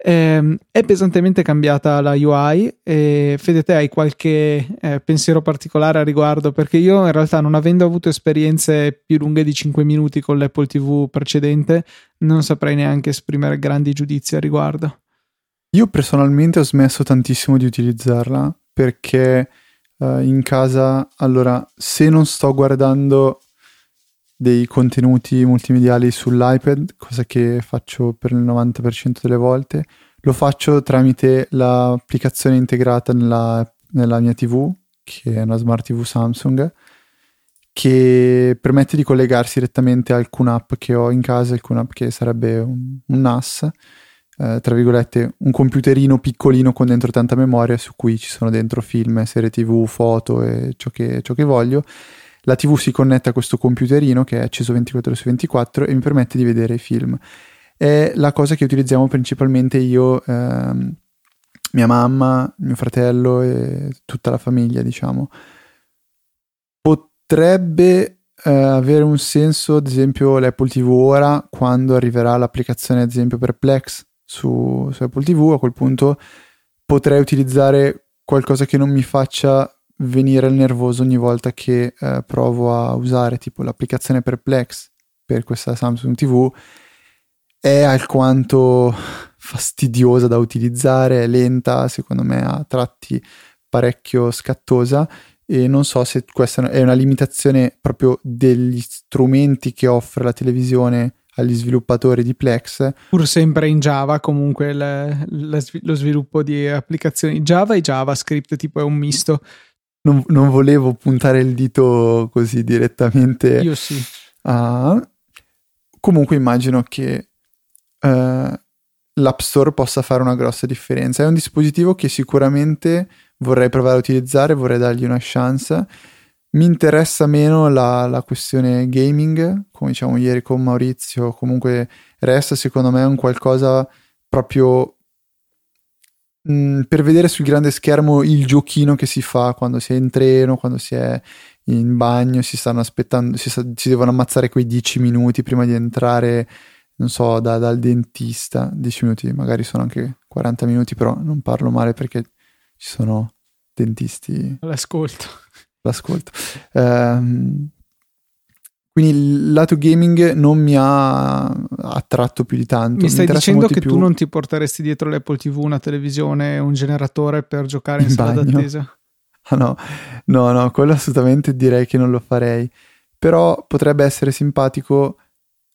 Eh, è pesantemente cambiata la UI e Fede te hai qualche eh, pensiero particolare a riguardo perché io in realtà non avendo avuto esperienze più lunghe di 5 minuti con l'Apple TV precedente non saprei neanche esprimere grandi giudizi a riguardo. Io personalmente ho smesso tantissimo di utilizzarla perché uh, in casa, allora, se non sto guardando dei contenuti multimediali sull'iPad, cosa che faccio per il 90% delle volte, lo faccio tramite l'applicazione integrata nella, nella mia TV, che è una smart TV Samsung, che permette di collegarsi direttamente a alcune app che ho in casa, alcune app che sarebbe un, un NAS eh, tra virgolette, un computerino piccolino con dentro tanta memoria su cui ci sono dentro film, serie tv, foto e ciò che, ciò che voglio. La tv si connette a questo computerino che è acceso 24 ore su 24 e mi permette di vedere i film. È la cosa che utilizziamo principalmente io, ehm, mia mamma, mio fratello e tutta la famiglia, diciamo. Potrebbe eh, avere un senso, ad esempio, l'Apple TV ora, quando arriverà l'applicazione, ad esempio, per Plex, su, su Apple TV, a quel punto potrei utilizzare qualcosa che non mi faccia venire il nervoso ogni volta che eh, provo a usare tipo l'applicazione Perplex per questa Samsung TV è alquanto fastidiosa da utilizzare, è lenta, secondo me a tratti parecchio scattosa e non so se questa è una limitazione proprio degli strumenti che offre la televisione agli sviluppatori di Plex. Pur sempre in Java, comunque le, lo sviluppo di applicazioni Java e JavaScript tipo è un misto. Non, non volevo puntare il dito così direttamente. Io sì. Uh, comunque immagino che uh, l'App Store possa fare una grossa differenza. È un dispositivo che sicuramente vorrei provare a utilizzare, vorrei dargli una chance mi interessa meno la, la, questione gaming, come diciamo ieri con Maurizio, comunque resta secondo me un qualcosa proprio mh, mm, per vedere sul grande schermo il giochino che si fa quando si è in treno, quando si è in bagno, si stanno aspettando, si, si devono ammazzare quei 10 minuti prima di entrare, non so, da, dal dentista, 10 minuti, magari sono anche 40 minuti, però non parlo male perché ci sono dentisti. L'ascolto l'ascolto. Um, quindi il lato gaming non mi ha attratto più di tanto. Mi stai mi dicendo che più... tu non ti porteresti dietro l'Apple TV una televisione un generatore per giocare in, in sala d'attesa? Ah no, no, no, quello assolutamente direi che non lo farei. Però potrebbe essere simpatico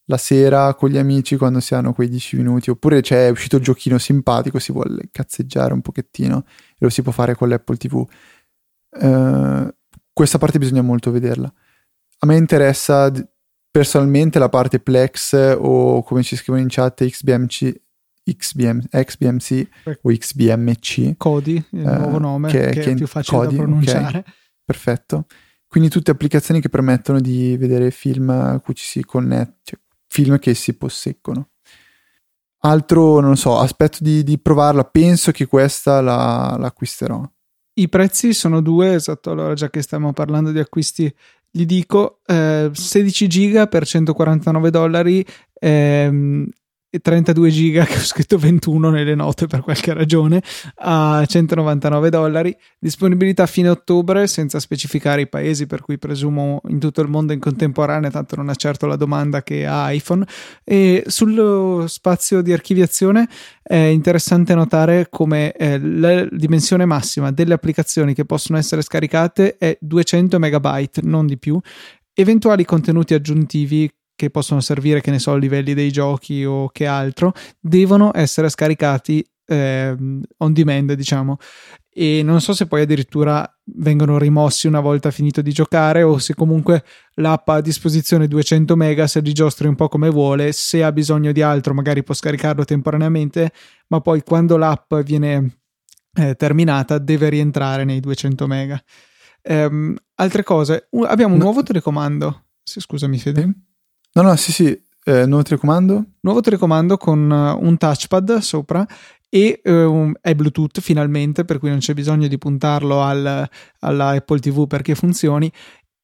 la sera con gli amici quando si hanno quei 10 minuti. Oppure c'è uscito il giochino simpatico, si vuole cazzeggiare un pochettino e lo si può fare con l'Apple TV. Uh, eh, questa parte bisogna molto vederla. A me interessa personalmente la parte Plex o come ci scrivono in chat XBMC, XBM, XBMC o XBMC. Cody, il eh, nuovo nome che, che, che è più facile Cody, da pronunciare. Okay. Perfetto. Quindi tutte applicazioni che permettono di vedere film a cui ci si connette, cioè film che si posseggono. Altro, non so, aspetto di, di provarla, penso che questa la, la acquisterò. I prezzi sono due, esatto, allora già che stiamo parlando di acquisti, gli dico eh, 16 giga per 149 dollari ehm, 32 giga che ho scritto 21 nelle note per qualche ragione a 199 dollari. Disponibilità fine ottobre senza specificare i paesi per cui presumo in tutto il mondo in contemporanea tanto non ha certo la domanda che ha iPhone. E sullo spazio di archiviazione è interessante notare come eh, la dimensione massima delle applicazioni che possono essere scaricate è 200 megabyte non di più. Eventuali contenuti aggiuntivi che possono servire, che ne so, livelli dei giochi o che altro, devono essere scaricati eh, on demand, diciamo. E non so se poi addirittura vengono rimossi una volta finito di giocare o se comunque l'app ha a disposizione 200 mega, se li giostri un po' come vuole, se ha bisogno di altro magari può scaricarlo temporaneamente, ma poi quando l'app viene eh, terminata deve rientrare nei 200 mega. Um, altre cose, abbiamo un no. nuovo telecomando. Sì, scusami, Fede. No, no, sì, sì, eh, nuovo telecomando. Nuovo telecomando con uh, un touchpad sopra e uh, è Bluetooth finalmente, per cui non c'è bisogno di puntarlo al, alla Apple TV perché funzioni.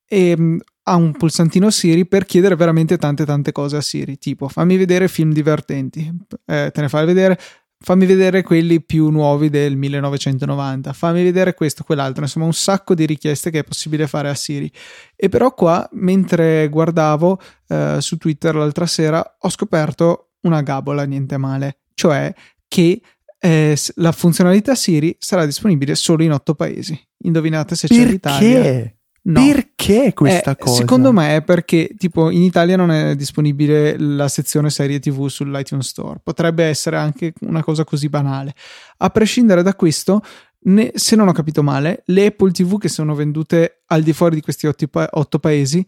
E um, ha un pulsantino Siri per chiedere veramente tante tante cose a Siri, tipo fammi vedere film divertenti, eh, te ne fai vedere, fammi vedere quelli più nuovi del 1990, fammi vedere questo, quell'altro, insomma un sacco di richieste che è possibile fare a Siri. E però qua, mentre guardavo eh, su Twitter l'altra sera, ho scoperto una gabola, niente male, cioè che eh, la funzionalità Siri sarà disponibile solo in otto paesi. Indovinate se Perché? c'è l'Italia. No. Perché questa eh, cosa? Secondo me è perché tipo in Italia non è disponibile la sezione serie TV sull'iTunes Store. Potrebbe essere anche una cosa così banale. A prescindere da questo, ne, se non ho capito male, le Apple TV che sono vendute al di fuori di questi otto, pa- otto paesi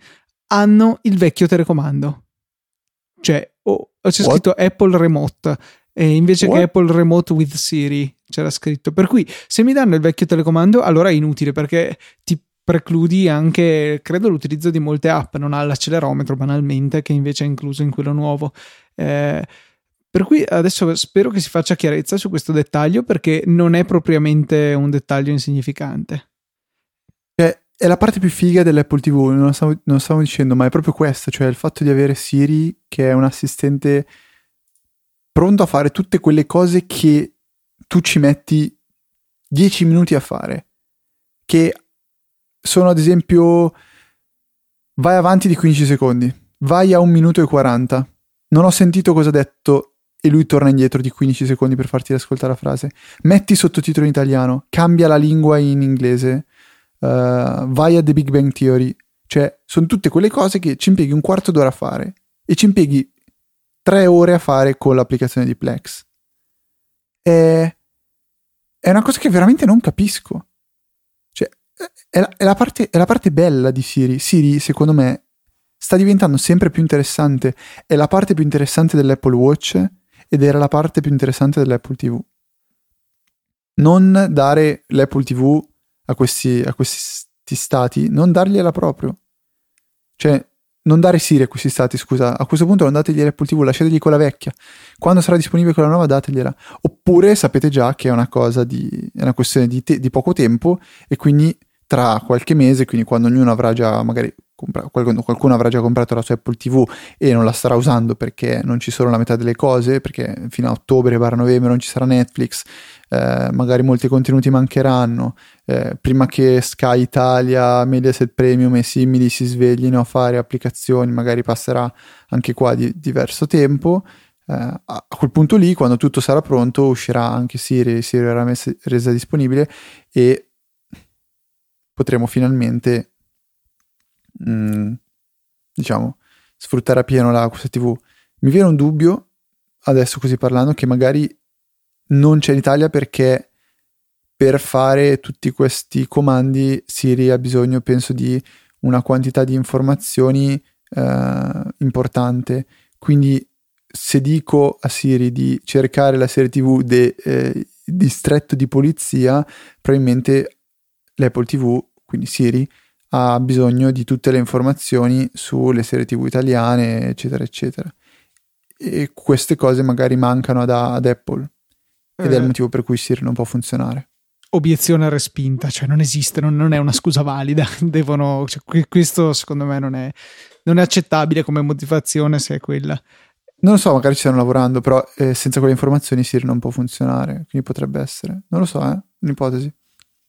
hanno il vecchio telecomando. Cioè, oh, c'è What? scritto Apple Remote e invece What? che Apple Remote with Siri c'era scritto. Per cui se mi danno il vecchio telecomando, allora è inutile perché ti precludi anche, credo, l'utilizzo di molte app, non ha l'accelerometro banalmente, che invece è incluso in quello nuovo. Eh, per cui adesso spero che si faccia chiarezza su questo dettaglio perché non è propriamente un dettaglio insignificante. Cioè, è la parte più figa dell'Apple TV, non stavo, non stavo dicendo, ma è proprio questa, cioè il fatto di avere Siri che è un assistente pronto a fare tutte quelle cose che tu ci metti 10 minuti a fare, che sono ad esempio vai avanti di 15 secondi, vai a un minuto e 40, non ho sentito cosa ha detto e lui torna indietro di 15 secondi per farti ascoltare la frase, metti sottotitolo in italiano, cambia la lingua in inglese, uh, vai a The Big Bang Theory, cioè sono tutte quelle cose che ci impieghi un quarto d'ora a fare e ci impieghi tre ore a fare con l'applicazione di Plex. È, è una cosa che veramente non capisco è la, è, la parte, è la parte bella di Siri. Siri, secondo me, sta diventando sempre più interessante. È la parte più interessante dell'Apple Watch ed era la parte più interessante dell'Apple TV. Non dare l'Apple TV a questi, a questi stati, non dargliela proprio. Cioè, non dare Siri a questi stati, scusa. A questo punto non dategli l'Apple TV, lasciategli quella vecchia. Quando sarà disponibile quella nuova, dategliela. Oppure sapete già che è una cosa di. è una questione di, te, di poco tempo e quindi tra qualche mese, quindi quando ognuno avrà già magari compra- qualcuno avrà già comprato la sua Apple TV e non la starà usando perché non ci sono la metà delle cose, perché fino a ottobre, barra novembre non ci sarà Netflix, eh, magari molti contenuti mancheranno, eh, prima che Sky Italia, Mediaset Premium e simili si sveglino a fare applicazioni, magari passerà anche qua di diverso tempo. Eh, a quel punto lì, quando tutto sarà pronto, uscirà anche Siri, Siri verrà messa, resa disponibile e potremo finalmente, mh, mm, diciamo, sfruttare a pieno la questa TV. Mi viene un dubbio, adesso così parlando, che magari non c'è in Italia perché per fare tutti questi comandi Siri ha bisogno, penso, di una quantità di informazioni eh, importante. Quindi se dico a Siri di cercare la serie TV de, eh, distretto di polizia, probabilmente l'Apple TV, quindi Siri, ha bisogno di tutte le informazioni sulle serie TV italiane, eccetera, eccetera. E queste cose magari mancano ad, ad Apple ed eh. è il eh. motivo per cui Siri non può funzionare. Obiezione respinta, cioè non esiste, non, non è una scusa valida. Devono, cioè, questo secondo me non è, non è accettabile come motivazione se è quella. Non lo so, magari ci stanno lavorando, però eh, senza quelle informazioni Siri non può funzionare, quindi potrebbe essere. Non lo so, è eh? un'ipotesi.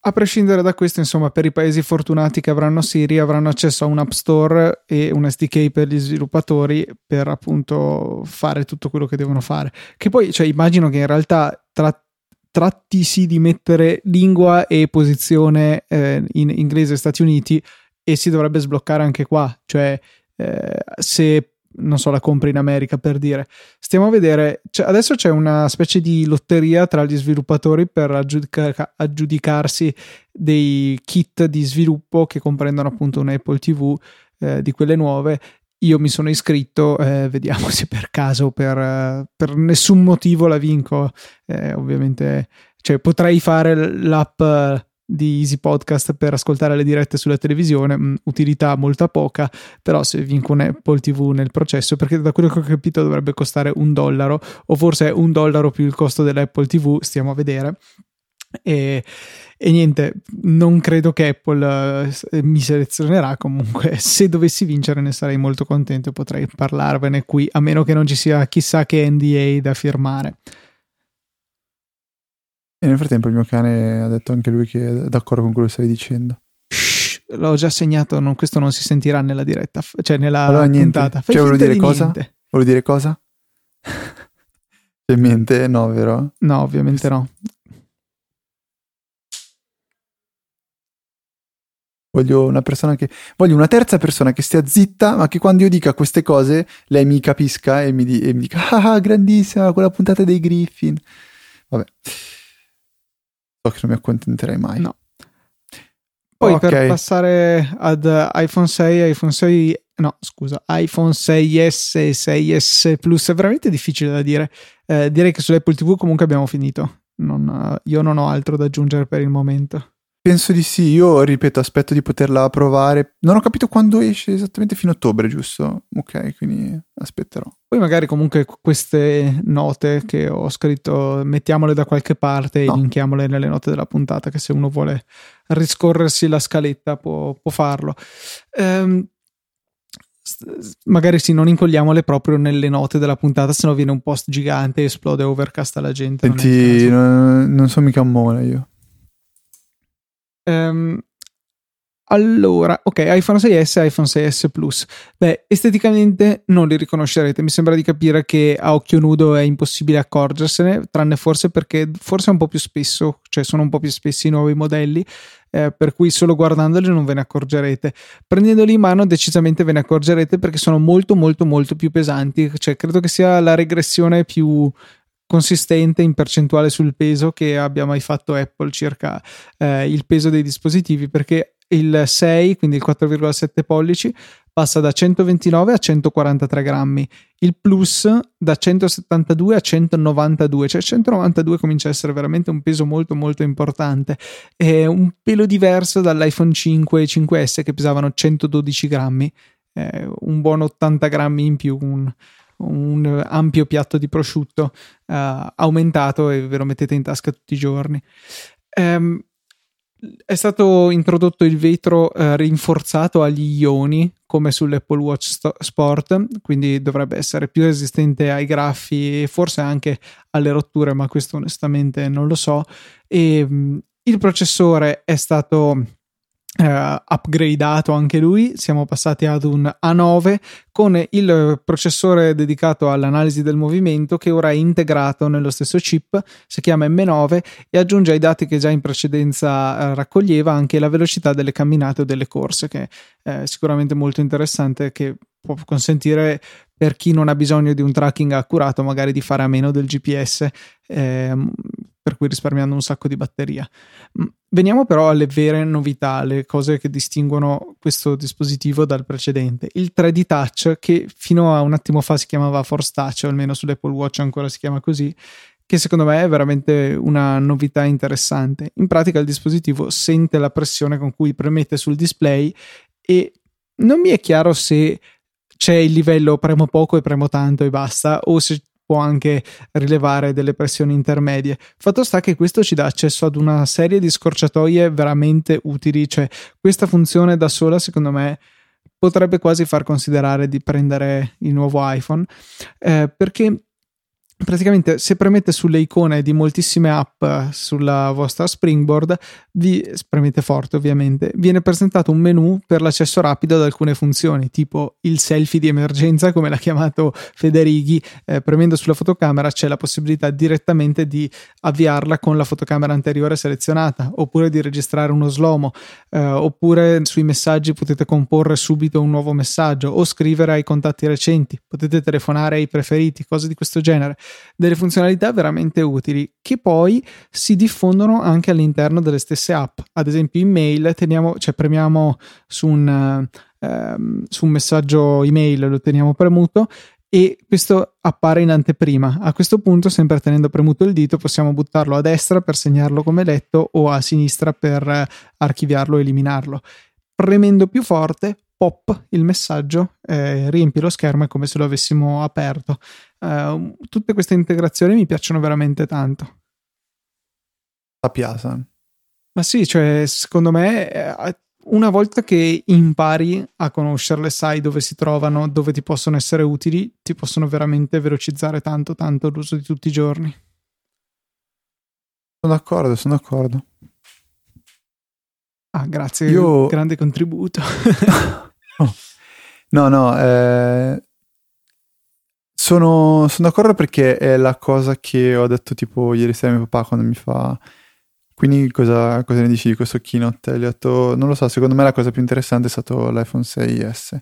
A prescindere da questo, insomma, per i paesi fortunati che avranno Siri avranno accesso a un App Store e un SDK per gli sviluppatori per appunto fare tutto quello che devono fare. Che poi, cioè, immagino che in realtà tra trattisi di mettere lingua e posizione eh, in inglese Stati Uniti e si dovrebbe sbloccare anche qua, cioè eh, se non so, la compri in America per dire. Stiamo a vedere, cioè, adesso c'è una specie di lotteria tra gli sviluppatori per aggiudica- aggiudicarsi dei kit di sviluppo che comprendono appunto un Apple TV eh, di quelle nuove. Io mi sono iscritto, eh, vediamo se per caso, per, per nessun motivo la vinco. Eh, ovviamente, cioè, potrei fare l'app di Easy Podcast per ascoltare le dirette sulla televisione, mm, utilità molto poca, però se vinco un Apple TV nel processo, perché da quello che ho capito dovrebbe costare un dollaro, o forse un dollaro più il costo dell'Apple TV, stiamo a vedere. E, e, niente, non credo che Apple eh, mi selezionerà. Comunque, se dovessi vincere, ne sarei molto contento. Potrei parlarvene qui, a meno che non ci sia chissà che NDA da firmare. E nel frattempo il mio cane ha detto anche lui che è d'accordo con quello che stavi dicendo. Shh, l'ho già segnato, non, questo non si sentirà nella diretta, cioè nella allora, puntata. Fai cioè, volevo dire cosa? Niente. Volevo dire cosa? C'è in mente? No, vero? No, ovviamente no. Voglio una persona che. Voglio una terza persona che stia zitta, ma che quando io dica queste cose lei mi capisca e mi, di, e mi dica: Ah, grandissima, quella puntata dei Griffin. Vabbè so che non mi accontenterei mai. No. Poi okay. per passare ad iPhone 6, iPhone 6, no scusa, iPhone 6S e 6S Plus è veramente difficile da dire. Eh, direi che sull'Apple TV comunque abbiamo finito. Non, io non ho altro da aggiungere per il momento. Penso di sì, io ripeto, aspetto di poterla provare. Non ho capito quando esce esattamente fino a ottobre, giusto? Ok, quindi aspetterò. Poi magari comunque queste note che ho scritto mettiamole da qualche parte no. e linkiamole nelle note della puntata, che se uno vuole riscorrersi la scaletta può, può farlo. Ehm, magari sì, non incolliamole proprio nelle note della puntata, se no viene un post gigante e esplode overcast alla gente. Senti, non, non sono mica un mole io. Um, allora, ok, iPhone 6S e iPhone 6S Plus. Beh, esteticamente non li riconoscerete. Mi sembra di capire che a occhio nudo è impossibile accorgersene, tranne forse perché forse è un po' più spesso, cioè sono un po' più spessi i nuovi modelli, eh, per cui solo guardandoli non ve ne accorgerete. Prendendoli in mano decisamente ve ne accorgerete perché sono molto molto molto più pesanti, cioè credo che sia la regressione più consistente in percentuale sul peso che abbia mai fatto Apple circa eh, il peso dei dispositivi perché il 6, quindi il 4,7 pollici, passa da 129 a 143 grammi, il Plus da 172 a 192, cioè 192 comincia a essere veramente un peso molto molto importante, è un pelo diverso dall'iPhone 5 e 5S che pesavano 112 grammi, eh, un buon 80 grammi in più, un, un ampio piatto di prosciutto uh, aumentato e ve lo mettete in tasca tutti i giorni. Um, è stato introdotto il vetro uh, rinforzato agli ioni come sull'Apple Watch Sto- Sport, quindi dovrebbe essere più resistente ai graffi e forse anche alle rotture, ma questo onestamente non lo so. E um, il processore è stato Uh, upgradato anche lui, siamo passati ad un A9 con il processore dedicato all'analisi del movimento che ora è integrato nello stesso chip, si chiama M9 e aggiunge ai dati che già in precedenza uh, raccoglieva anche la velocità delle camminate o delle corse che è sicuramente molto interessante che può consentire per chi non ha bisogno di un tracking accurato magari di fare a meno del GPS eh, per cui risparmiando un sacco di batteria. Veniamo però alle vere novità, le cose che distinguono questo dispositivo dal precedente. Il 3D Touch, che fino a un attimo fa si chiamava Force Touch, o almeno sull'Apple Watch ancora si chiama così, che secondo me è veramente una novità interessante. In pratica il dispositivo sente la pressione con cui premette sul display e non mi è chiaro se c'è il livello premo poco e premo tanto e basta o se può anche rilevare delle pressioni intermedie. Fatto sta che questo ci dà accesso ad una serie di scorciatoie veramente utili, cioè questa funzione da sola secondo me potrebbe quasi far considerare di prendere il nuovo iPhone eh, perché praticamente se premete sulle icone di moltissime app sulla vostra Springboard, vi premete forte ovviamente, viene presentato un menu per l'accesso rapido ad alcune funzioni, tipo il selfie di emergenza, come l'ha chiamato Federighi, eh, premendo sulla fotocamera c'è la possibilità direttamente di avviarla con la fotocamera anteriore selezionata, oppure di registrare uno slomo, eh, oppure sui messaggi potete comporre subito un nuovo messaggio o scrivere ai contatti recenti, potete telefonare ai preferiti, cose di questo genere delle funzionalità veramente utili che poi si diffondono anche all'interno delle stesse app. Ad esempio, in mail teniamo, cioè premiamo su un, ehm, su un messaggio email, lo teniamo premuto e questo appare in anteprima. A questo punto, sempre tenendo premuto il dito, possiamo buttarlo a destra per segnarlo come letto o a sinistra per archiviarlo o eliminarlo. Premendo più forte, pop il messaggio, eh, riempi lo schermo, è come se lo avessimo aperto. Uh, tutte queste integrazioni mi piacciono veramente tanto. La piazza. Ma sì, cioè, secondo me, eh, una volta che impari a conoscerle, sai dove si trovano, dove ti possono essere utili, ti possono veramente velocizzare tanto, tanto l'uso di tutti i giorni. Sono d'accordo, sono d'accordo. Ah, grazie, Io... grande contributo. No, no, eh, sono, sono, d'accordo perché è la cosa che ho detto tipo ieri sera a mio papà quando mi fa... Quindi cosa, cosa ne dici di questo keynote? Gli ho detto, non lo so, secondo me la cosa più interessante è stato l'iPhone 6S,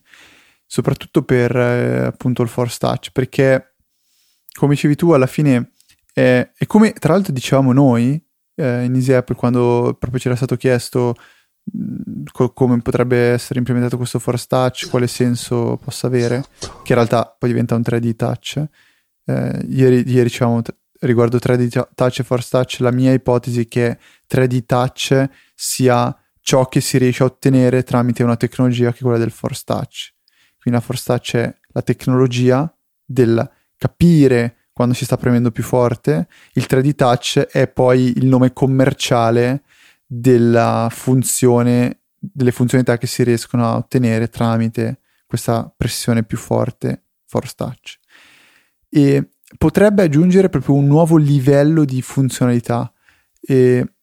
soprattutto per eh, appunto il Force Touch, perché come dicevi tu alla fine è, è come tra l'altro dicevamo noi eh, in Easy Apple quando proprio ci era stato chiesto co- come potrebbe essere implementato questo Force Touch, quale senso possa avere, che in realtà poi diventa un 3D Touch. Eh, ieri, ieri dicevamo t- riguardo 3D Touch e Force Touch, la mia ipotesi è che 3D Touch sia ciò che si riesce a ottenere tramite una tecnologia che è quella del Force Touch. Quindi la Force Touch è la tecnologia del capire quando si sta premendo più forte, il 3D Touch è poi il nome commerciale della funzione, delle funzionalità che si riescono a ottenere tramite questa pressione più forte Force Touch. E potrebbe aggiungere proprio un nuovo livello di funzionalità. E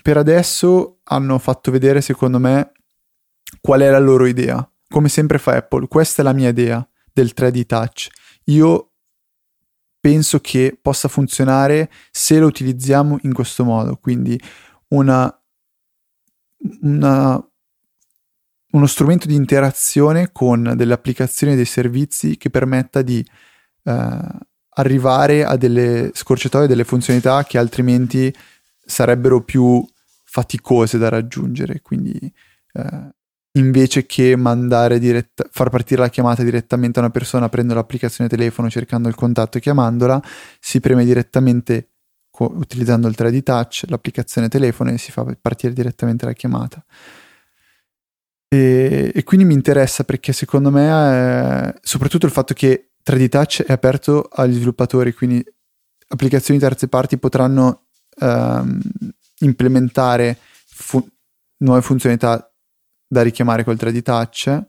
per adesso hanno fatto vedere, secondo me, qual è la loro idea. Come sempre fa Apple, questa è la mia idea del 3D Touch. Io penso che possa funzionare se lo utilizziamo in questo modo, quindi una, una, uno strumento di interazione con delle applicazioni e dei servizi che permetta di eh, arrivare a delle scorciatoie, delle funzionalità che altrimenti sarebbero più faticose da raggiungere. Quindi eh, invece che mandare diretta, far partire la chiamata direttamente a una persona, prendo l'applicazione telefono cercando il contatto e chiamandola, si preme direttamente utilizzando il 3D Touch, l'applicazione telefono e si fa partire direttamente la chiamata. E, e quindi mi interessa perché secondo me, è, soprattutto il fatto che 3D Touch è aperto agli sviluppatori, quindi applicazioni terze parti potranno um, implementare fu- nuove funzionalità da richiamare col 3D Touch.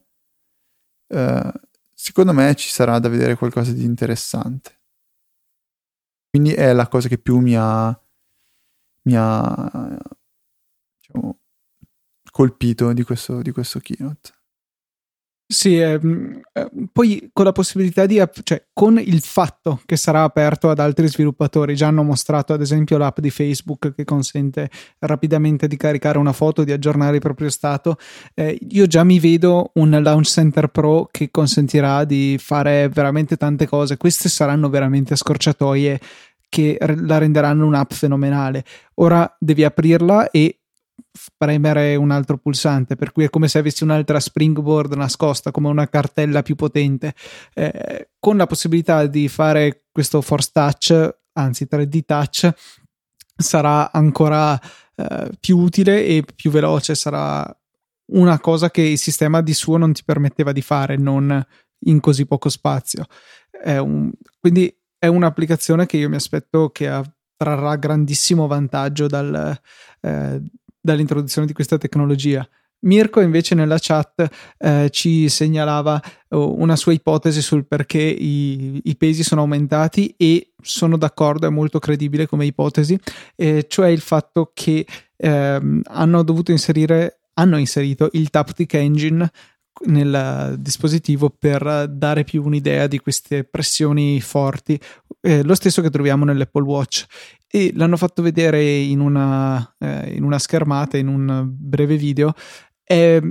Uh, secondo me ci sarà da vedere qualcosa di interessante. Quindi è la cosa che più mi ha, mi ha diciamo, colpito di questo, di questo keynote. Sì, ehm, eh, poi con la possibilità di, cioè con il fatto che sarà aperto ad altri sviluppatori, già hanno mostrato ad esempio l'app di Facebook che consente rapidamente di caricare una foto, di aggiornare il proprio stato, eh, io già mi vedo un Launch Center Pro che consentirà di fare veramente tante cose, queste saranno veramente scorciatoie che la renderanno un'app fenomenale. Ora devi aprirla e premere un altro pulsante, per cui è come se avessi un'altra springboard nascosta, come una cartella più potente, eh, con la possibilità di fare questo Force Touch, anzi 3D Touch, sarà ancora eh, più utile e più veloce, sarà una cosa che il sistema di suo non ti permetteva di fare, non in così poco spazio. Un, quindi è un'applicazione che io mi aspetto che trarrà grandissimo vantaggio dal, eh, dall'introduzione di questa tecnologia. Mirko invece nella chat eh, ci segnalava oh, una sua ipotesi sul perché i, i, pesi sono aumentati e sono d'accordo, è molto credibile come ipotesi, eh, cioè il fatto che ehm, hanno dovuto inserire, hanno inserito il Taptic Engine nel dispositivo per dare più un'idea di queste pressioni forti, eh, lo stesso che troviamo nell'Apple Watch. E l'hanno fatto vedere in una, eh, in una schermata, in un breve video. È,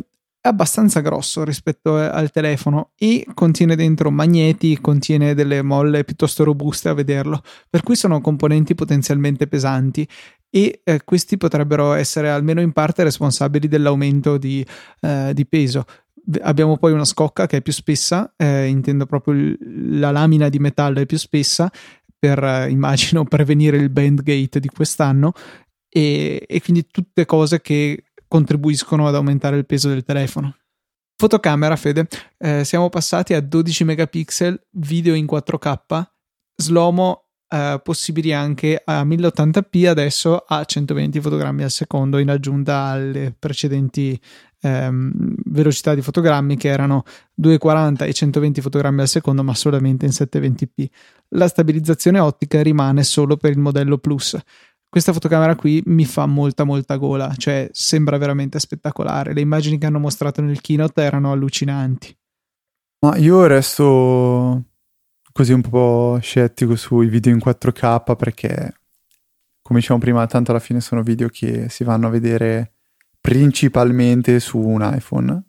abbastanza grosso rispetto al telefono e contiene dentro magneti, contiene delle molle piuttosto robuste a vederlo, per cui sono componenti potenzialmente pesanti e eh, questi potrebbero essere almeno in parte responsabili dell'aumento di, eh, di peso abbiamo poi una scocca che è più spessa, eh, intendo proprio il, la lamina di metallo è più spessa per, eh, immagino, prevenire il bandgate di quest'anno e, e, quindi tutte cose che contribuiscono ad aumentare il peso del telefono. Fotocamera, Fede, eh, siamo passati a 12 megapixel, video in 4K, slomo eh, possibili anche a 1080p adesso a 120 fotogrammi al secondo in aggiunta alle precedenti ehm, velocità di fotogrammi che erano 240 e 120 fotogrammi al secondo ma solamente in 720p. La stabilizzazione ottica rimane solo per il modello Plus. Questa fotocamera qui mi fa molta molta gola, cioè sembra veramente spettacolare. Le immagini che hanno mostrato nel keynote erano allucinanti. Ma io resto così un po' scettico sui video in 4K perché, come dicevamo prima, tanto alla fine sono video che si vanno a vedere principalmente su un iPhone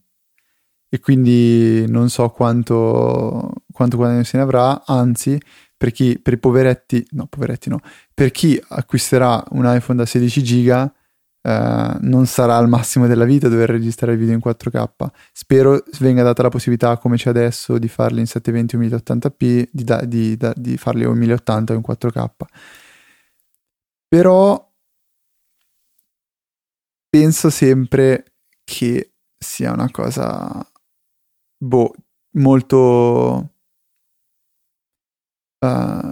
e quindi non so quanto, quanto guadagno se ne avrà, anzi per chi, per i poveretti, no poveretti no, per chi acquisterà un iPhone da 16 giga eh, non sarà al massimo della vita dover registrare video in 4K. Spero venga data la possibilità, come c'è adesso, di farli in 720 o 1080p, di, da, di, da, di farli o in 1080 o in 4K. Però penso sempre che sia una cosa boh, molto uh,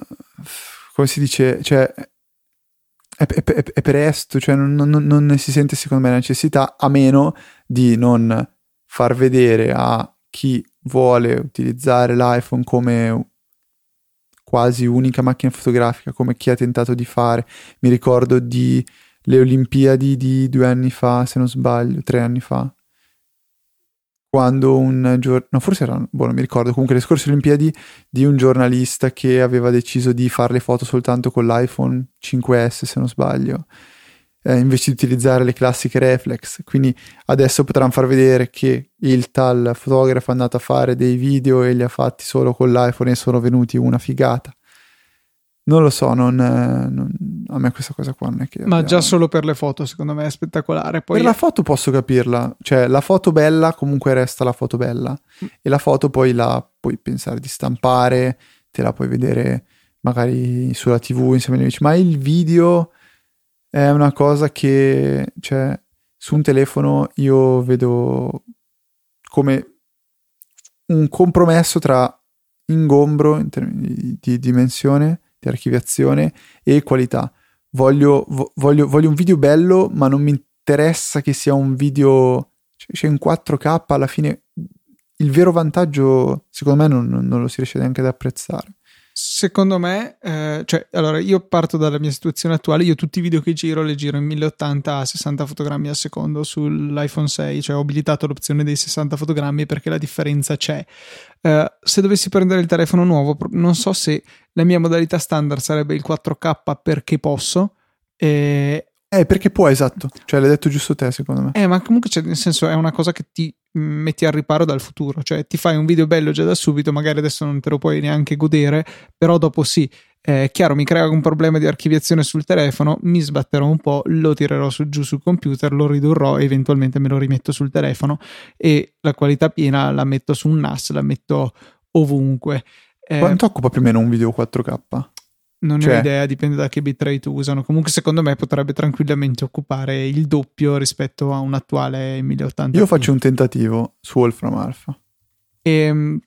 come si dice, cioè è, è, è, è presto, cioè non, non, non, ne si sente secondo me la necessità a meno di non far vedere a chi vuole utilizzare l'iPhone come quasi unica macchina fotografica come chi ha tentato di fare. Mi ricordo di le Olimpiadi di due anni fa, se non sbaglio, tre anni fa, quando un giorno, no forse erano, boh non mi ricordo, comunque le scorse Olimpiadi di un giornalista che aveva deciso di fare le foto soltanto con l'iPhone 5S, se non sbaglio, eh, invece di utilizzare le classiche reflex. Quindi adesso potranno far vedere che il tal fotografo è andato a fare dei video e li ha fatti solo con l'iPhone e sono venuti una figata. Non lo so, non, non, a me questa cosa qua non è che... Ma abbiamo... già solo per le foto secondo me è spettacolare. Poi per la foto posso capirla, cioè la foto bella comunque resta la foto bella mm. e la foto poi la puoi pensare di stampare, te la puoi vedere magari sulla tv insieme agli amici, ma il video è una cosa che, cioè, su un telefono io vedo come un compromesso tra ingombro in termini di dimensione di archiviazione e qualità. Voglio, voglio, voglio, un video bello, ma non mi interessa che sia un video cioè in 4K. Alla fine, il vero vantaggio, secondo me, non, non lo si riesce neanche ad apprezzare. Secondo me, eh, cioè, allora io parto dalla mia situazione attuale. Io tutti i video che giro li giro in 1080 a 60 fotogrammi al secondo sull'iPhone 6, cioè ho abilitato l'opzione dei 60 fotogrammi perché la differenza c'è. Eh, se dovessi prendere il telefono nuovo, non so se la mia modalità standard sarebbe il 4K perché posso. Eh, eh, perché può, esatto. Cioè, l'hai detto giusto te, secondo me. Eh, ma comunque, cioè, nel senso, è una cosa che ti metti al riparo dal futuro. Cioè, ti fai un video bello già da subito, magari adesso non te lo puoi neanche godere, però dopo sì. È chiaro, mi crea un problema di archiviazione sul telefono, mi sbatterò un po', lo tirerò su, giù sul computer, lo ridurrò e eventualmente me lo rimetto sul telefono e la qualità piena la metto su un NAS, la metto ovunque. Eh, Quanto occupa più o meno un video 4K? Non cioè... ho idea, dipende da che bitrate usano. Comunque, secondo me potrebbe tranquillamente occupare il doppio rispetto a un attuale 1080. Io faccio un tentativo su Wolfram Alpha. E ehm,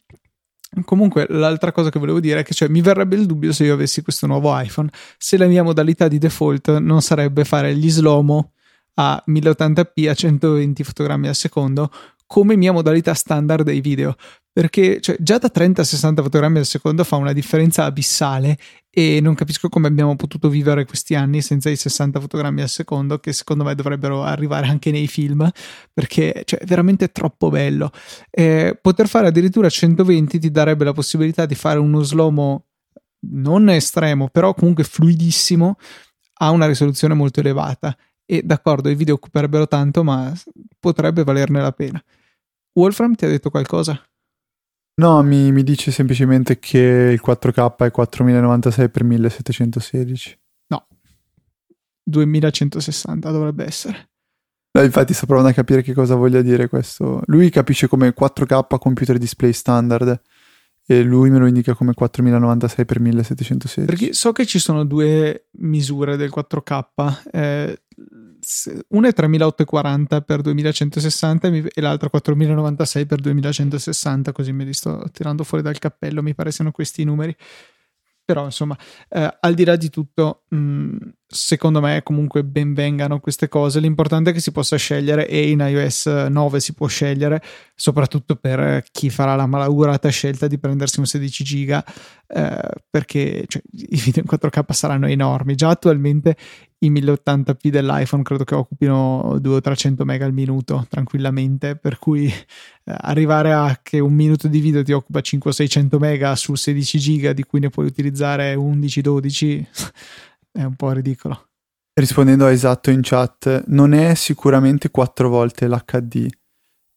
comunque, l'altra cosa che volevo dire è che cioè, mi verrebbe il dubbio se io avessi questo nuovo iPhone, se la mia modalità di default non sarebbe fare gli slow a 1080p a 120 fotogrammi al secondo come mia modalità standard dei video. Perché cioè, già da 30 a 60 fotogrammi al secondo fa una differenza abissale e non capisco come abbiamo potuto vivere questi anni senza i 60 fotogrammi al secondo che secondo me dovrebbero arrivare anche nei film perché cioè, è veramente troppo bello. Eh, poter fare addirittura 120 ti darebbe la possibilità di fare uno slow non estremo però comunque fluidissimo a una risoluzione molto elevata. E d'accordo i video occuperebbero tanto ma potrebbe valerne la pena Wolfram ti ha detto qualcosa? No, mi, mi, dice semplicemente che il 4K è 4096 x 1716. No, 2160 dovrebbe essere. No, infatti sto provando a capire che cosa voglia dire questo. Lui capisce come 4K computer display standard e lui me lo indica come 4096 x 1716. Perché so che ci sono due misure del 4K. Eh, una è 3840 x 2160 e l'altra 4096 x 2160 così me li sto tirando fuori dal cappello mi pare siano questi i numeri. Però insomma eh, al di là di tutto mh, mm, secondo me comunque ben vengano queste cose. L'importante è che si possa scegliere e in iOS 9 si può scegliere soprattutto per chi farà la malaugurata scelta di prendersi un 16 giga eh, perché cioè, i video in 4K saranno enormi. Già attualmente i 1080p dell'iPhone credo che occupino 200 o 300 mega al minuto tranquillamente per cui eh, arrivare a che un minuto di video ti occupa 500-600 mega su 16 giga di cui ne puoi utilizzare 11-12 è un po' ridicolo. Rispondendo a esatto in chat non è sicuramente 4 volte l'HD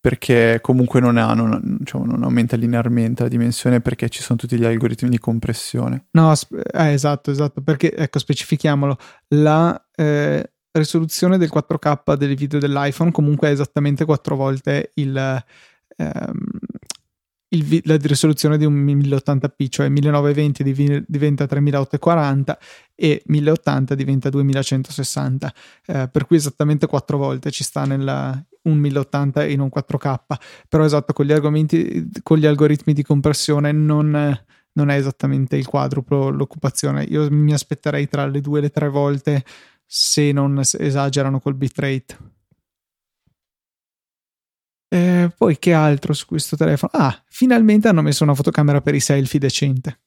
perché comunque non, ha, non, diciamo, non, aumenta linearmente la dimensione perché ci sono tutti gli algoritmi di compressione. No, eh, esatto, esatto, perché ecco, specifichiamolo, la eh, risoluzione del 4K dei video dell'iPhone comunque è esattamente 4 volte il, ehm, il, la risoluzione di un 1080p, cioè 1920 div- diventa 3840 e 1080 diventa 2160, eh, per cui esattamente 4 volte ci sta nella, un 1080 in un 4K, però esatto, con gli, con gli algoritmi di compressione non, non, è esattamente il quadruplo l'occupazione. Io mi aspetterei tra le due e le tre volte se non esagerano col bitrate. Eh, poi che altro su questo telefono? Ah, finalmente hanno messo una fotocamera per i selfie decente.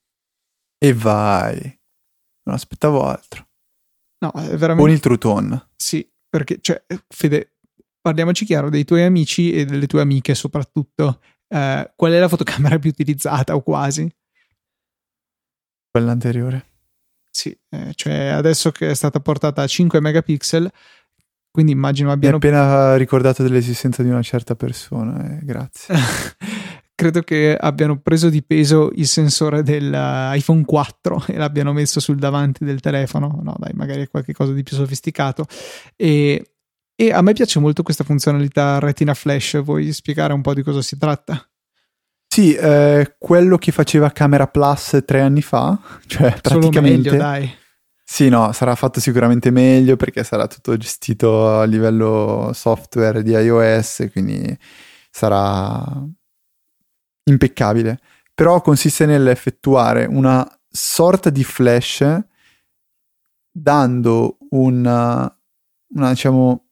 E vai. Non aspettavo altro. No, è veramente... Con il True Tone. Sì, perché, cioè, Fede, parliamoci chiaro, dei tuoi amici e delle tue amiche soprattutto, eh, qual è la fotocamera più utilizzata o quasi? Quella anteriore. Sì, eh, cioè adesso che è stata portata a 5 megapixel, quindi immagino abbiano... Mi appena ricordato dell'esistenza di una certa persona, eh, grazie. Credo che abbiano preso di peso il sensore dell'iPhone 4 e l'abbiano messo sul davanti del telefono. No, dai, magari è qualcosa di più sofisticato. E e a me piace molto questa funzionalità Retina Flash. Vuoi spiegare un po' di cosa si tratta? Sì, eh, quello che faceva Camera Plus tre anni fa, cioè Solo praticamente... meglio, dai. Sì, no, sarà fatto sicuramente meglio perché sarà tutto gestito a livello software di iOS, quindi sarà impeccabile. Però consiste nell'effettuare una sorta di flash dando una, una diciamo,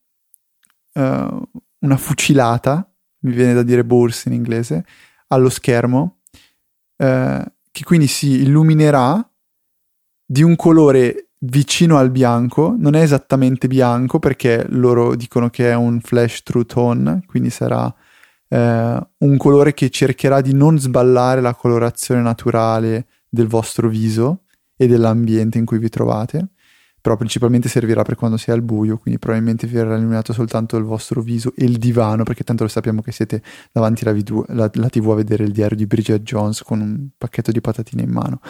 uh, una fucilata, mi viene da dire burst in inglese, allo schermo, uh, che quindi si illuminerà di un colore vicino al bianco, non è esattamente bianco perché loro dicono che è un flash true tone, quindi sarà eh, un colore che cercherà di non sballare la colorazione naturale del vostro viso e dell'ambiente in cui vi trovate però principalmente servirà per quando si è al buio, quindi probabilmente vi verrà illuminato soltanto il vostro viso e il divano, perché tanto lo sappiamo che siete davanti alla, vidu- la, la TV a vedere il diario di Bridget Jones con un pacchetto di patatine in mano.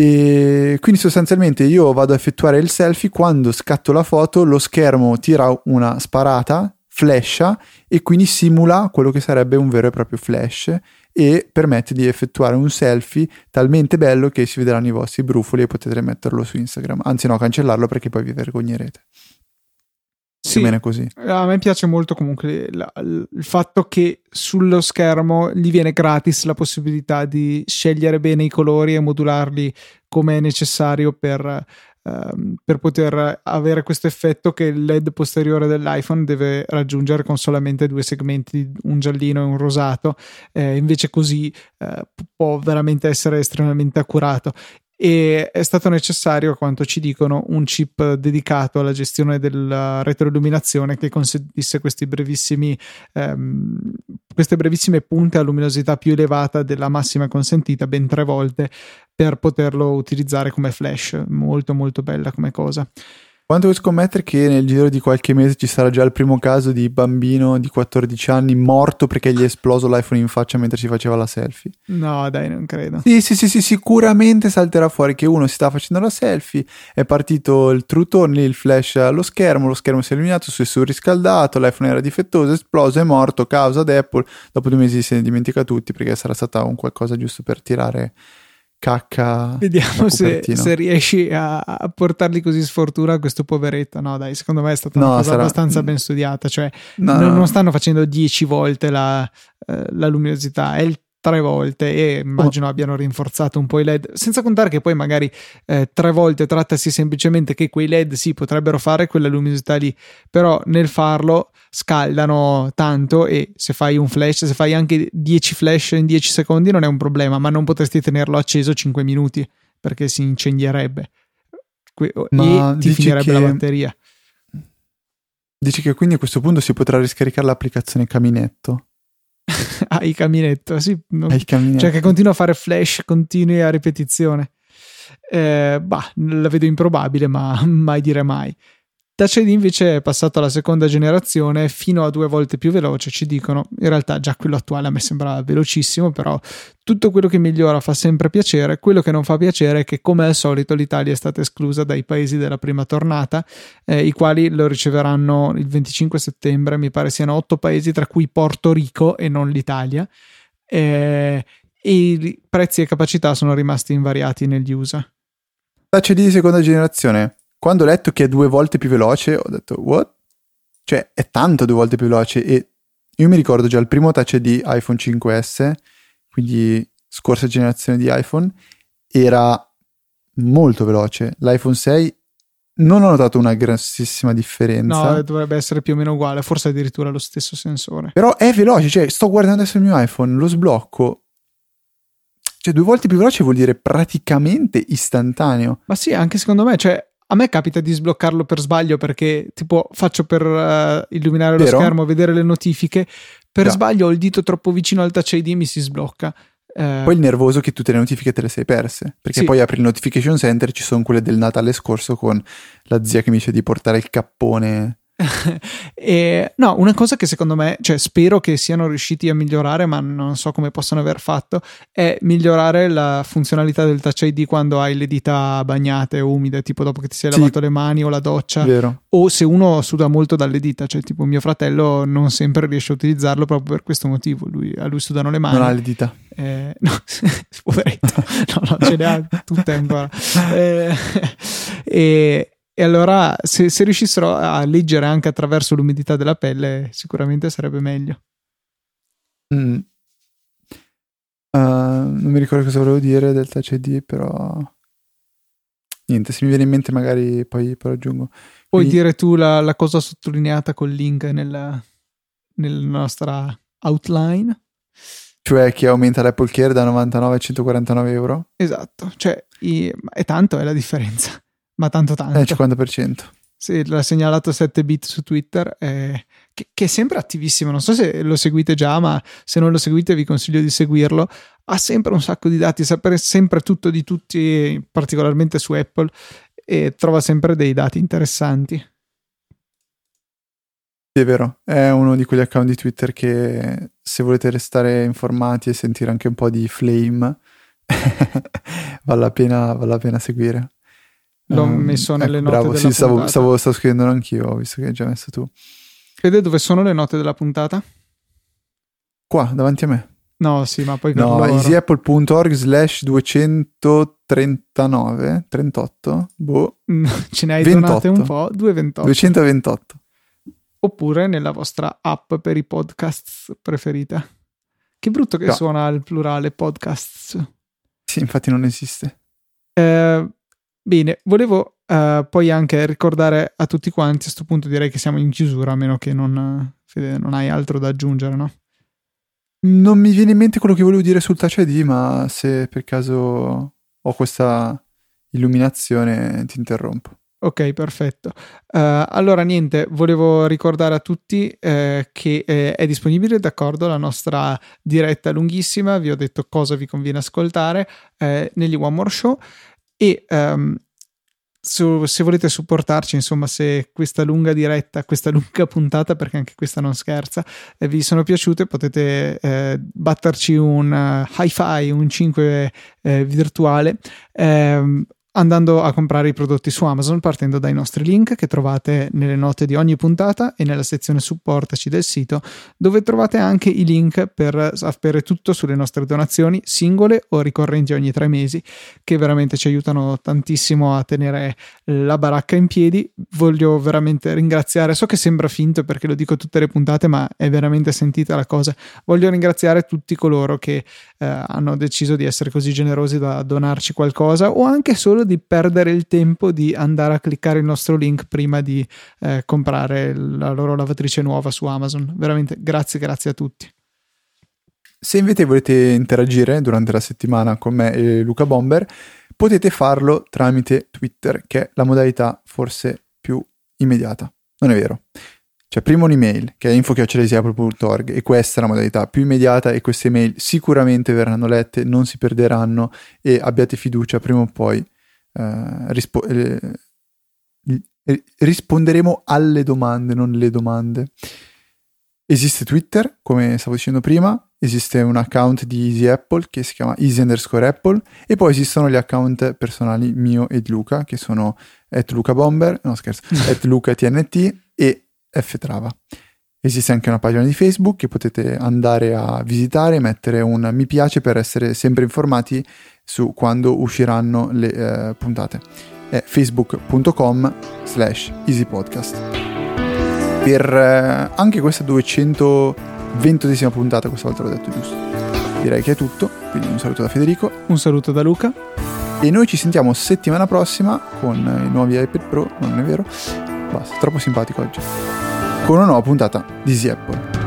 E quindi sostanzialmente io vado a effettuare il selfie, quando scatto la foto lo schermo tira una sparata, flasha e quindi simula quello che sarebbe un vero e proprio flash e permette di effettuare un selfie talmente bello che si vedranno i vostri brufoli e potete metterlo su Instagram. Anzi no, cancellarlo perché poi vi vergognerete. Sì, bene così. A me piace molto comunque la, il fatto che sullo schermo gli viene gratis la possibilità di scegliere bene i colori e modularli come è necessario per ehm, per poter avere questo effetto che il LED posteriore dell'iPhone deve raggiungere con solamente due segmenti, un giallino e un rosato, eh, invece così eh, può veramente essere estremamente accurato e è stato necessario, a quanto ci dicono, un chip dedicato alla gestione della retroilluminazione che consentisse ehm, queste brevissime punte a luminosità più elevata della massima consentita, ben tre volte, per poterlo utilizzare come flash. Molto molto bella come cosa. Quanto vuoi scommettere che nel giro di qualche mese ci sarà già il primo caso di bambino di 14 anni morto perché gli è esploso l'iPhone in faccia mentre si faceva la selfie? No, dai, non credo. Sì, sì, sì, sì sicuramente salterà fuori che uno si sta facendo la selfie, è partito il true tone, il flash allo schermo, lo schermo si è illuminato, si è surriscaldato, l'iPhone era difettoso, è esploso, è morto, causa ad Apple. Dopo due mesi se ne dimentica tutti perché sarà stata un qualcosa giusto per tirare cacca. Vediamo se, se, riesci a, a, portargli così sfortuna a questo poveretto. No, dai, secondo me è stata no, una cosa sarà... abbastanza ben studiata. Cioè, no, non, non, stanno facendo 10 volte la, eh, la luminosità, è il tre volte e immagino oh. abbiano rinforzato un po' i LED, senza contare che poi magari eh, tre volte trattasi semplicemente che quei LED sì potrebbero fare quella luminosità lì, però nel farlo scaldano tanto e se fai un flash, se fai anche 10 flash in 10 secondi non è un problema, ma non potresti tenerlo acceso 5 minuti perché si incendierebbe que- e ti finirebbe la batteria. Dici che quindi a questo punto si potrà riscaricare l'applicazione Caminetto? ah, il caminetto, sì. Non... il caminetto. Cioè che continua a fare flash continui a ripetizione. Eh, bah, la vedo improbabile, ma mai dire mai. ID invece è passato alla seconda generazione fino a due volte più veloce, ci dicono. In realtà già quello attuale a me sembra velocissimo, però tutto quello che migliora fa sempre piacere. Quello che non fa piacere è che come al solito l'Italia è stata esclusa dai paesi della prima tornata, eh, i quali lo riceveranno il 25 settembre, mi pare siano otto paesi tra cui Porto Rico e non l'Italia. Eh, e i prezzi e capacità sono rimasti invariati negli USA. ID di seconda generazione quando ho letto che è due volte più veloce, ho detto, what? Cioè, è tanto due volte più veloce e io mi ricordo già il primo touch di iPhone 5S, quindi scorsa generazione di iPhone, era molto veloce. L'iPhone 6 non ho notato una grossissima differenza. No, dovrebbe essere più o meno uguale, forse addirittura lo stesso sensore. Però è veloce, cioè sto guardando adesso il mio iPhone, lo sblocco. Cioè, due volte più veloce vuol dire praticamente istantaneo. Ma sì, anche secondo me, cioè, a me capita di sbloccarlo per sbaglio perché tipo faccio per uh, illuminare lo Vero? schermo, vedere le notifiche. Per Già. sbaglio ho il dito troppo vicino al touch ID e mi si sblocca. Eh, poi il nervoso che tutte le notifiche te le sei perse. Perché sì. poi apri il notification center, ci sono quelle del Natale scorso con la zia che mi dice di portare il cappone e, no, una cosa che secondo me, cioè spero che siano riusciti a migliorare, ma non so come possono aver fatto, è migliorare la funzionalità del Touch ID quando hai le dita bagnate o umide, tipo dopo che ti sei lavato sì. le mani o la doccia, Vero. o se uno suda molto dalle dita, cioè tipo mio fratello non sempre riesce a utilizzarlo proprio per questo motivo, lui, a lui sudano le mani. Non ha le dita. Eh, no, poveretto, no, no, ce le ha tutte ancora. Eh, e e allora, se, se, riuscissero a leggere anche attraverso l'umidità della pelle, sicuramente sarebbe meglio. Mm. Uh, non mi ricordo cosa volevo dire del Touch ID, però. Niente, se mi viene in mente, magari poi, poi aggiungo. Puoi Quindi... dire tu la, la, cosa sottolineata col link nella, nella nostra outline? Cioè che aumenta l'Apple Care da 99 a 149 euro? Esatto, cioè è tanto è la differenza ma tanto tanto. Eh, 50%. Sì, l'ha segnalato 7bit su Twitter, eh, che, che, è sempre attivissimo. Non so se lo seguite già, ma se non lo seguite vi consiglio di seguirlo. Ha sempre un sacco di dati, sapere sempre tutto di tutti, particolarmente su Apple, e trova sempre dei dati interessanti. Sì, è vero, è uno di quegli account di Twitter che se volete restare informati e sentire anche un po' di flame, vale, la pena, vale la pena seguire. L'ho um, messo nelle ecco, note bravo, sì, stavo, stavo, stavo, scrivendo anch'io, visto che hai già messo tu. Vede dove sono le note della puntata? Qua, davanti a me. No, sì, ma poi No, easyapple.org slash 239, 38, boh. Ce ne hai 28. donate un po', 228. 228. Oppure nella vostra app per i podcast preferita. Che brutto che no. suona il plurale podcasts. Sì, infatti non esiste. Eh, Bene, volevo uh, poi anche ricordare a tutti quanti, a questo punto direi che siamo in chiusura, a meno che non, Fede, non hai altro da aggiungere, no? Non mi viene in mente quello che volevo dire sul Touch ID, ma se per caso ho questa illuminazione ti interrompo. Ok, perfetto. Uh, allora, niente, volevo ricordare a tutti eh, che eh, è disponibile, d'accordo, la nostra diretta lunghissima, vi ho detto cosa vi conviene ascoltare eh, negli One More Show e um, su, se volete supportarci, insomma, se questa lunga diretta, questa lunga puntata, perché anche questa non scherza, eh, vi sono piaciute, potete eh, batterci un uh, hi-fi, un 5 eh, virtuale. Andando a comprare i prodotti su Amazon partendo dai nostri link che trovate nelle note di ogni puntata e nella sezione supportaci del sito dove trovate anche i link per sapere tutto sulle nostre donazioni singole o ricorrenti ogni tre mesi che veramente ci aiutano tantissimo a tenere la baracca in piedi. Voglio veramente ringraziare so che sembra finto perché lo dico tutte le puntate ma è veramente sentita la cosa. Voglio ringraziare tutti coloro che eh, hanno deciso di essere così generosi da donarci qualcosa o anche solo di perdere il tempo di andare a cliccare il nostro link prima di eh, comprare la loro lavatrice nuova su Amazon. Veramente grazie, grazie a tutti. Se invece volete interagire durante la settimana con me e Luca Bomber, potete farlo tramite Twitter, che è la modalità forse più immediata. Non è vero? Cioè, prima un'email che è info.org e questa è la modalità più immediata e queste email sicuramente verranno lette, non si perderanno e abbiate fiducia, prima o poi eh, rispo- eh, risponderemo alle domande, non le domande. Esiste Twitter, come stavo dicendo prima, esiste un account di Easy Apple che si chiama easy underscore Apple e poi esistono gli account personali mio e di Luca che sono at Luca Bomber, no scherzo, at Luca TNT e Ftrava. Esiste anche una pagina di Facebook che potete andare a visitare, mettere un mi piace per essere sempre informati su quando usciranno le eh, puntate. È facebook.com slash easypodcast. Per eh, anche questa 220esima puntata, questa volta l'ho detto giusto, direi che è tutto, quindi un saluto da Federico. Un saluto da Luca. E noi ci sentiamo settimana prossima con i nuovi iPad Pro, non è vero? Basta, troppo simpatico oggi. Con una nuova puntata di Easy.